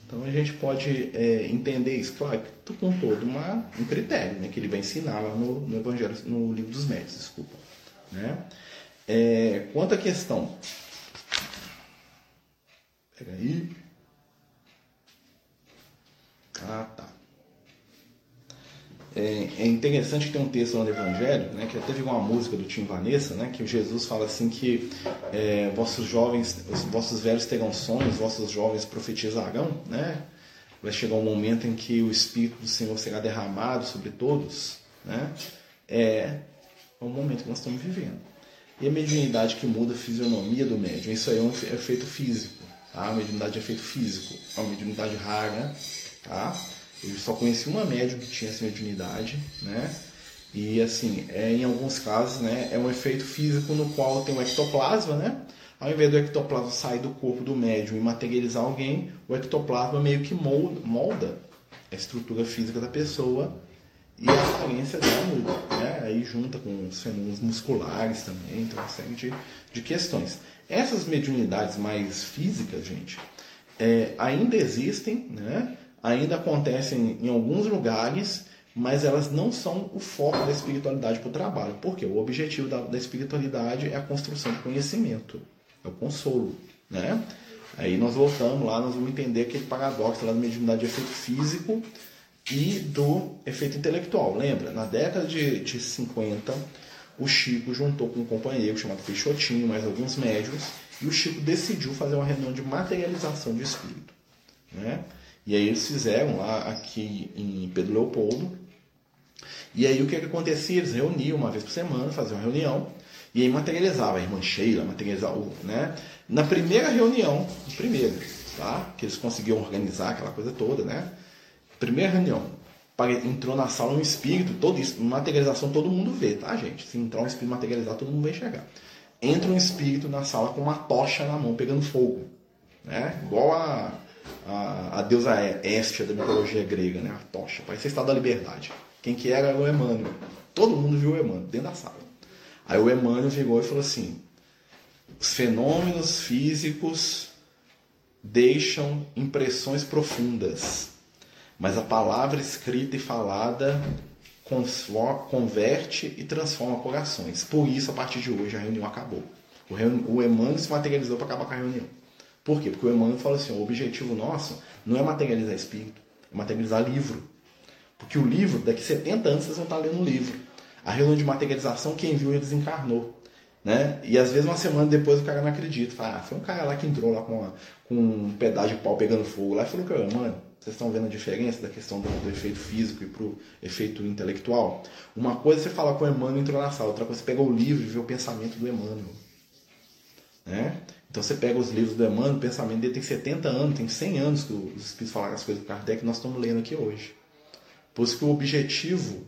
então a gente pode é, entender isso, claro, com todo uma, um critério né, que ele vai ensinar lá no, no Evangelho, no livro dos médicos, desculpa. Né. É, quanto à questão. Pega aí. Ah, tá. É, é, interessante que tem um texto lá no Evangelho, né, que até uma música do Tim Vanessa, né, que Jesus fala assim que é, vossos jovens, os vossos velhos terão sonhos, vossos jovens profetizarão, né? Vai chegar um momento em que o Espírito do Senhor será derramado sobre todos, né? É, é um momento que nós estamos vivendo. E a mediunidade que muda a fisionomia do médium, isso aí é um efeito físico, tá? A mediunidade é efeito físico, é uma mediunidade rara, tá? Eu só conheci uma médium que tinha essa mediunidade, né? E assim, é, em alguns casos, né, é um efeito físico no qual tem o ectoplasma, né? Ao invés do ectoplasma sair do corpo do médium e materializar alguém, o ectoplasma meio que molda, molda a estrutura física da pessoa e a aparência dela muda. Né? Aí junta com os fenômenos musculares também, então uma série de, de questões. Essas mediunidades mais físicas, gente, é, ainda existem, né? Ainda acontecem em alguns lugares, mas elas não são o foco da espiritualidade para o trabalho. Porque o objetivo da, da espiritualidade é a construção de conhecimento, é o consolo. Né? Aí nós voltamos lá, nós vamos entender aquele paradoxo lá da mediunidade de efeito físico e do efeito intelectual. Lembra? Na década de, de 50, o Chico juntou com um companheiro chamado Peixotinho, mais alguns médios, e o Chico decidiu fazer uma reunião de materialização de espírito. Né? E aí eles fizeram lá aqui em Pedro Leopoldo. E aí o que, que acontecia? Eles reuniam uma vez por semana, faziam uma reunião, e aí materializava a irmã Sheila, materializava, né? Na primeira reunião, primeira, tá? Que eles conseguiam organizar aquela coisa toda, né? Primeira reunião, entrou na sala um espírito, todo isso, materialização todo mundo vê, tá, gente? Se entrar um espírito materializado, todo mundo vai enxergar. Entra um espírito na sala com uma tocha na mão, pegando fogo, né? Igual a, a, a deusa Hestia da mitologia grega, né? A tocha, parece a Estado da Liberdade. Quem que era o Emmanuel. Todo mundo viu o Emmanuel dentro da sala. Aí o Emmanuel virou e falou assim: os fenômenos físicos deixam impressões profundas mas a palavra escrita e falada converte e transforma corações. Por isso, a partir de hoje, a reunião acabou. O, o Emmanuel se materializou para acabar com a reunião. Por quê? Porque o Emmanuel falou assim: o objetivo nosso não é materializar espírito, é materializar livro. Porque o livro, daqui 70 anos, vocês vão estar lendo o livro. A reunião de materialização, quem viu, ele desencarnou. Né? E às vezes uma semana depois o cara não acredita. Fala, ah, foi um cara lá que entrou lá com, uma, com um pedaço de pau pegando fogo lá e falou que, mano, vocês estão vendo a diferença da questão do, do efeito físico e para o efeito intelectual? Uma coisa é você fala com o Emmanuel entrou na sala, outra coisa é você pega o livro e vê o pensamento do Emmanuel. Né? Então você pega os livros do Emmanuel, o pensamento dele tem 70 anos, tem 100 anos que os Espíritos falaram as coisas do Kardec que nós estamos lendo aqui hoje. Por isso que o objetivo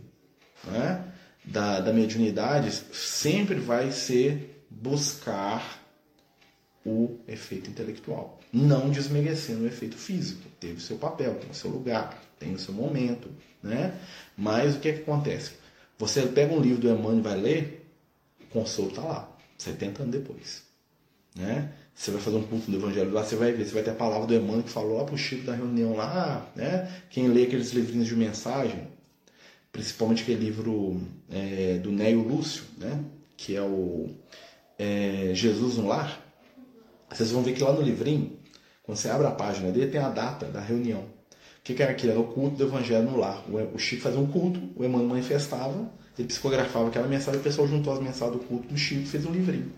né, da, da mediunidade sempre vai ser buscar o efeito intelectual, não desmerecendo o efeito físico. Teve seu papel, tem o seu lugar, tem o seu momento, né? Mas o que, é que acontece? Você pega um livro do Emmanuel e vai ler, o consolo está lá, 70 anos depois, né? Você vai fazer um culto do Evangelho lá, você vai ver, você vai ter a palavra do Emmanuel que falou lá para o Chico da reunião lá, né? Quem lê aqueles livrinhos de mensagem, principalmente aquele livro é, do Neio Lúcio, né? Que é o é, Jesus no Lar, vocês vão ver que lá no livrinho, quando você abre a página dele, tem a data da reunião. O que, que era aquilo? Era o culto do Evangelho no lar. O Chico fazia um culto, o Emmanuel manifestava, ele psicografava aquela mensagem, o pessoal juntou as mensagens do culto do Chico e fez um livrinho.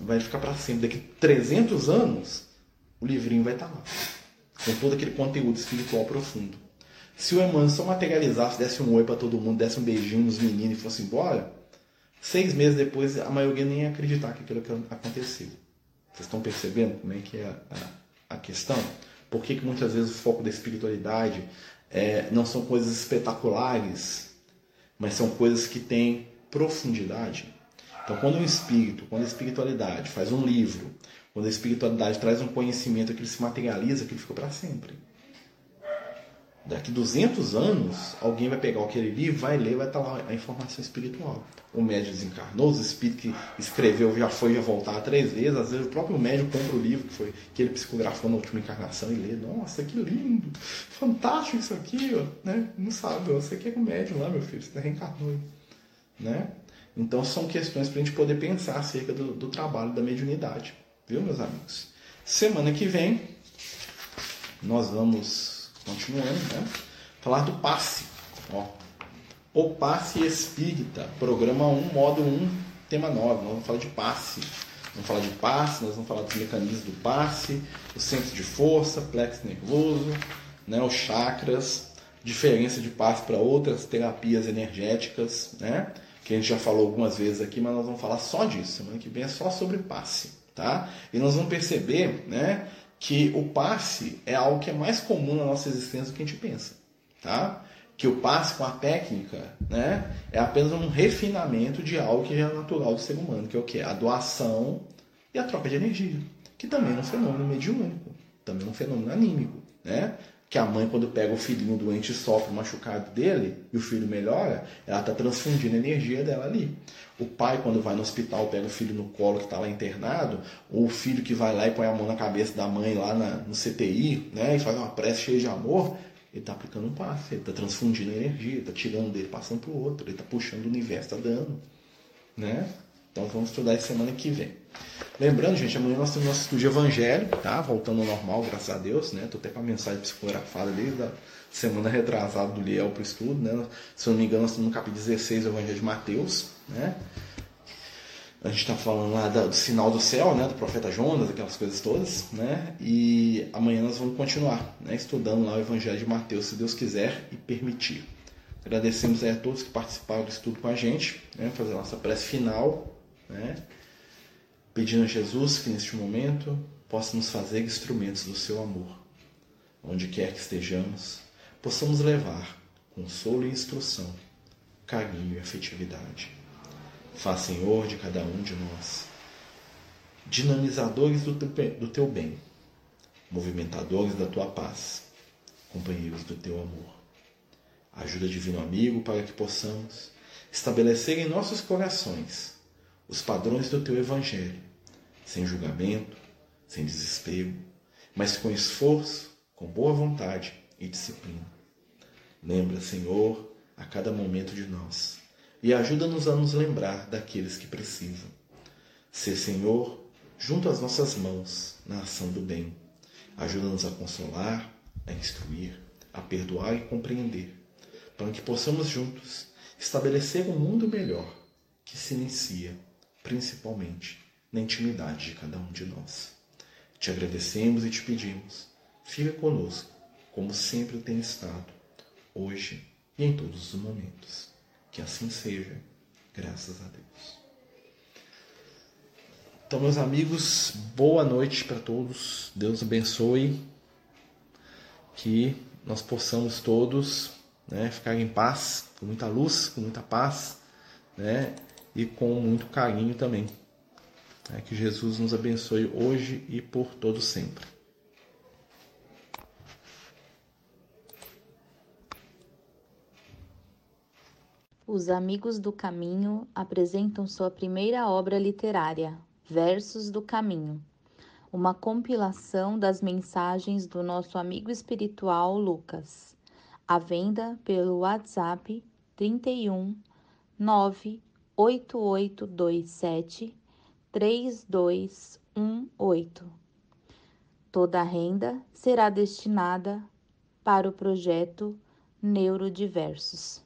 Vai ficar para sempre. Daqui 300 anos, o livrinho vai estar tá lá. Com todo aquele conteúdo espiritual profundo. Se o Emmanuel só materializasse, desse um oi para todo mundo, desse um beijinho nos meninos e fosse embora, Seis meses depois, a maioria nem ia acreditar que aquilo aconteceu. Vocês estão percebendo como é que é a, a questão? Por que, que muitas vezes o foco da espiritualidade é, não são coisas espetaculares, mas são coisas que têm profundidade? Então, quando o espírito, quando a espiritualidade faz um livro, quando a espiritualidade traz um conhecimento que ele se materializa, aquilo fica para sempre. Daqui 200 anos, alguém vai pegar aquele livro, vai ler, vai estar lá a informação espiritual. O médium desencarnou, o espírito que escreveu já foi já voltar três vezes. Às vezes o próprio médium compra o livro que, foi, que ele psicografou na última encarnação e lê. Nossa, que lindo! Fantástico isso aqui, ó, né? Não sabe, você que é o médium lá, meu filho, você reencarnou. Né? Então são questões para a gente poder pensar acerca do, do trabalho da mediunidade. Viu, meus amigos? Semana que vem nós vamos Continuando, né? Falar do passe. Ó. O passe espírita, programa 1, modo 1, tema 9. Nós vamos falar de passe. Vamos falar de passe, nós vamos falar dos mecanismos do passe, o centro de força, plexo nervoso, né, os chakras, diferença de passe para outras terapias energéticas, né? Que a gente já falou algumas vezes aqui, mas nós vamos falar só disso. Semana que vem é só sobre passe, tá? E nós vamos perceber, né, que o passe é algo que é mais comum na nossa existência do que a gente pensa, tá? que o passe com a técnica né, é apenas um refinamento de algo que já é natural do ser humano, que é o que? A doação e a troca de energia, que também é um fenômeno mediúnico, também é um fenômeno anímico. Né? Que a mãe, quando pega o filhinho doente e sofre o machucado dele, e o filho melhora, ela está transfundindo a energia dela ali. O pai, quando vai no hospital, pega o filho no colo que está lá internado, ou o filho que vai lá e põe a mão na cabeça da mãe lá na, no CTI, né, e faz uma prece cheia de amor, ele está aplicando um passe, ele está transfundindo a energia, está tirando dele, passando para o outro, ele está puxando o universo, está dando. Né? Então vamos estudar essa semana que vem. Lembrando, gente, amanhã nós temos nosso estudo de evangelho, tá? Voltando ao normal, graças a Deus, né? Tô até com a mensagem psicografada desde a semana retrasada do Liel para o estudo, né? Se eu não me engano, nós estamos no capítulo 16 do Evangelho de Mateus, né? A gente está falando lá do sinal do céu, né? Do profeta Jonas, aquelas coisas todas, né? E amanhã nós vamos continuar, né? Estudando lá o Evangelho de Mateus, se Deus quiser e permitir. Agradecemos a todos que participaram do estudo com a gente, né? Fazer a nossa prece final, né? pedindo a Jesus que neste momento possa nos fazer instrumentos do seu amor. Onde quer que estejamos, possamos levar consolo e instrução, carinho e afetividade. Faz, Senhor, de cada um de nós dinamizadores do teu bem, movimentadores da tua paz, companheiros do teu amor. Ajuda, divino amigo, para que possamos estabelecer em nossos corações os padrões do teu evangelho sem julgamento, sem desespero, mas com esforço, com boa vontade e disciplina. Lembra, Senhor, a cada momento de nós e ajuda-nos a nos lembrar daqueles que precisam. Ser, Senhor, junto às nossas mãos na ação do bem. Ajuda-nos a consolar, a instruir, a perdoar e compreender, para que possamos juntos estabelecer um mundo melhor que se inicia, principalmente, na intimidade de cada um de nós. Te agradecemos e te pedimos, fica conosco, como sempre tem estado, hoje e em todos os momentos. Que assim seja, graças a Deus. Então, meus amigos, boa noite para todos. Deus abençoe. Que nós possamos todos né, ficar em paz, com muita luz, com muita paz, né, e com muito carinho também. É, que Jesus nos abençoe hoje e por todo sempre. Os Amigos do Caminho apresentam sua primeira obra literária, Versos do Caminho, uma compilação das mensagens do nosso amigo espiritual Lucas, à venda pelo WhatsApp 31 98827 3218. Toda a renda será destinada para o projeto Neurodiversos.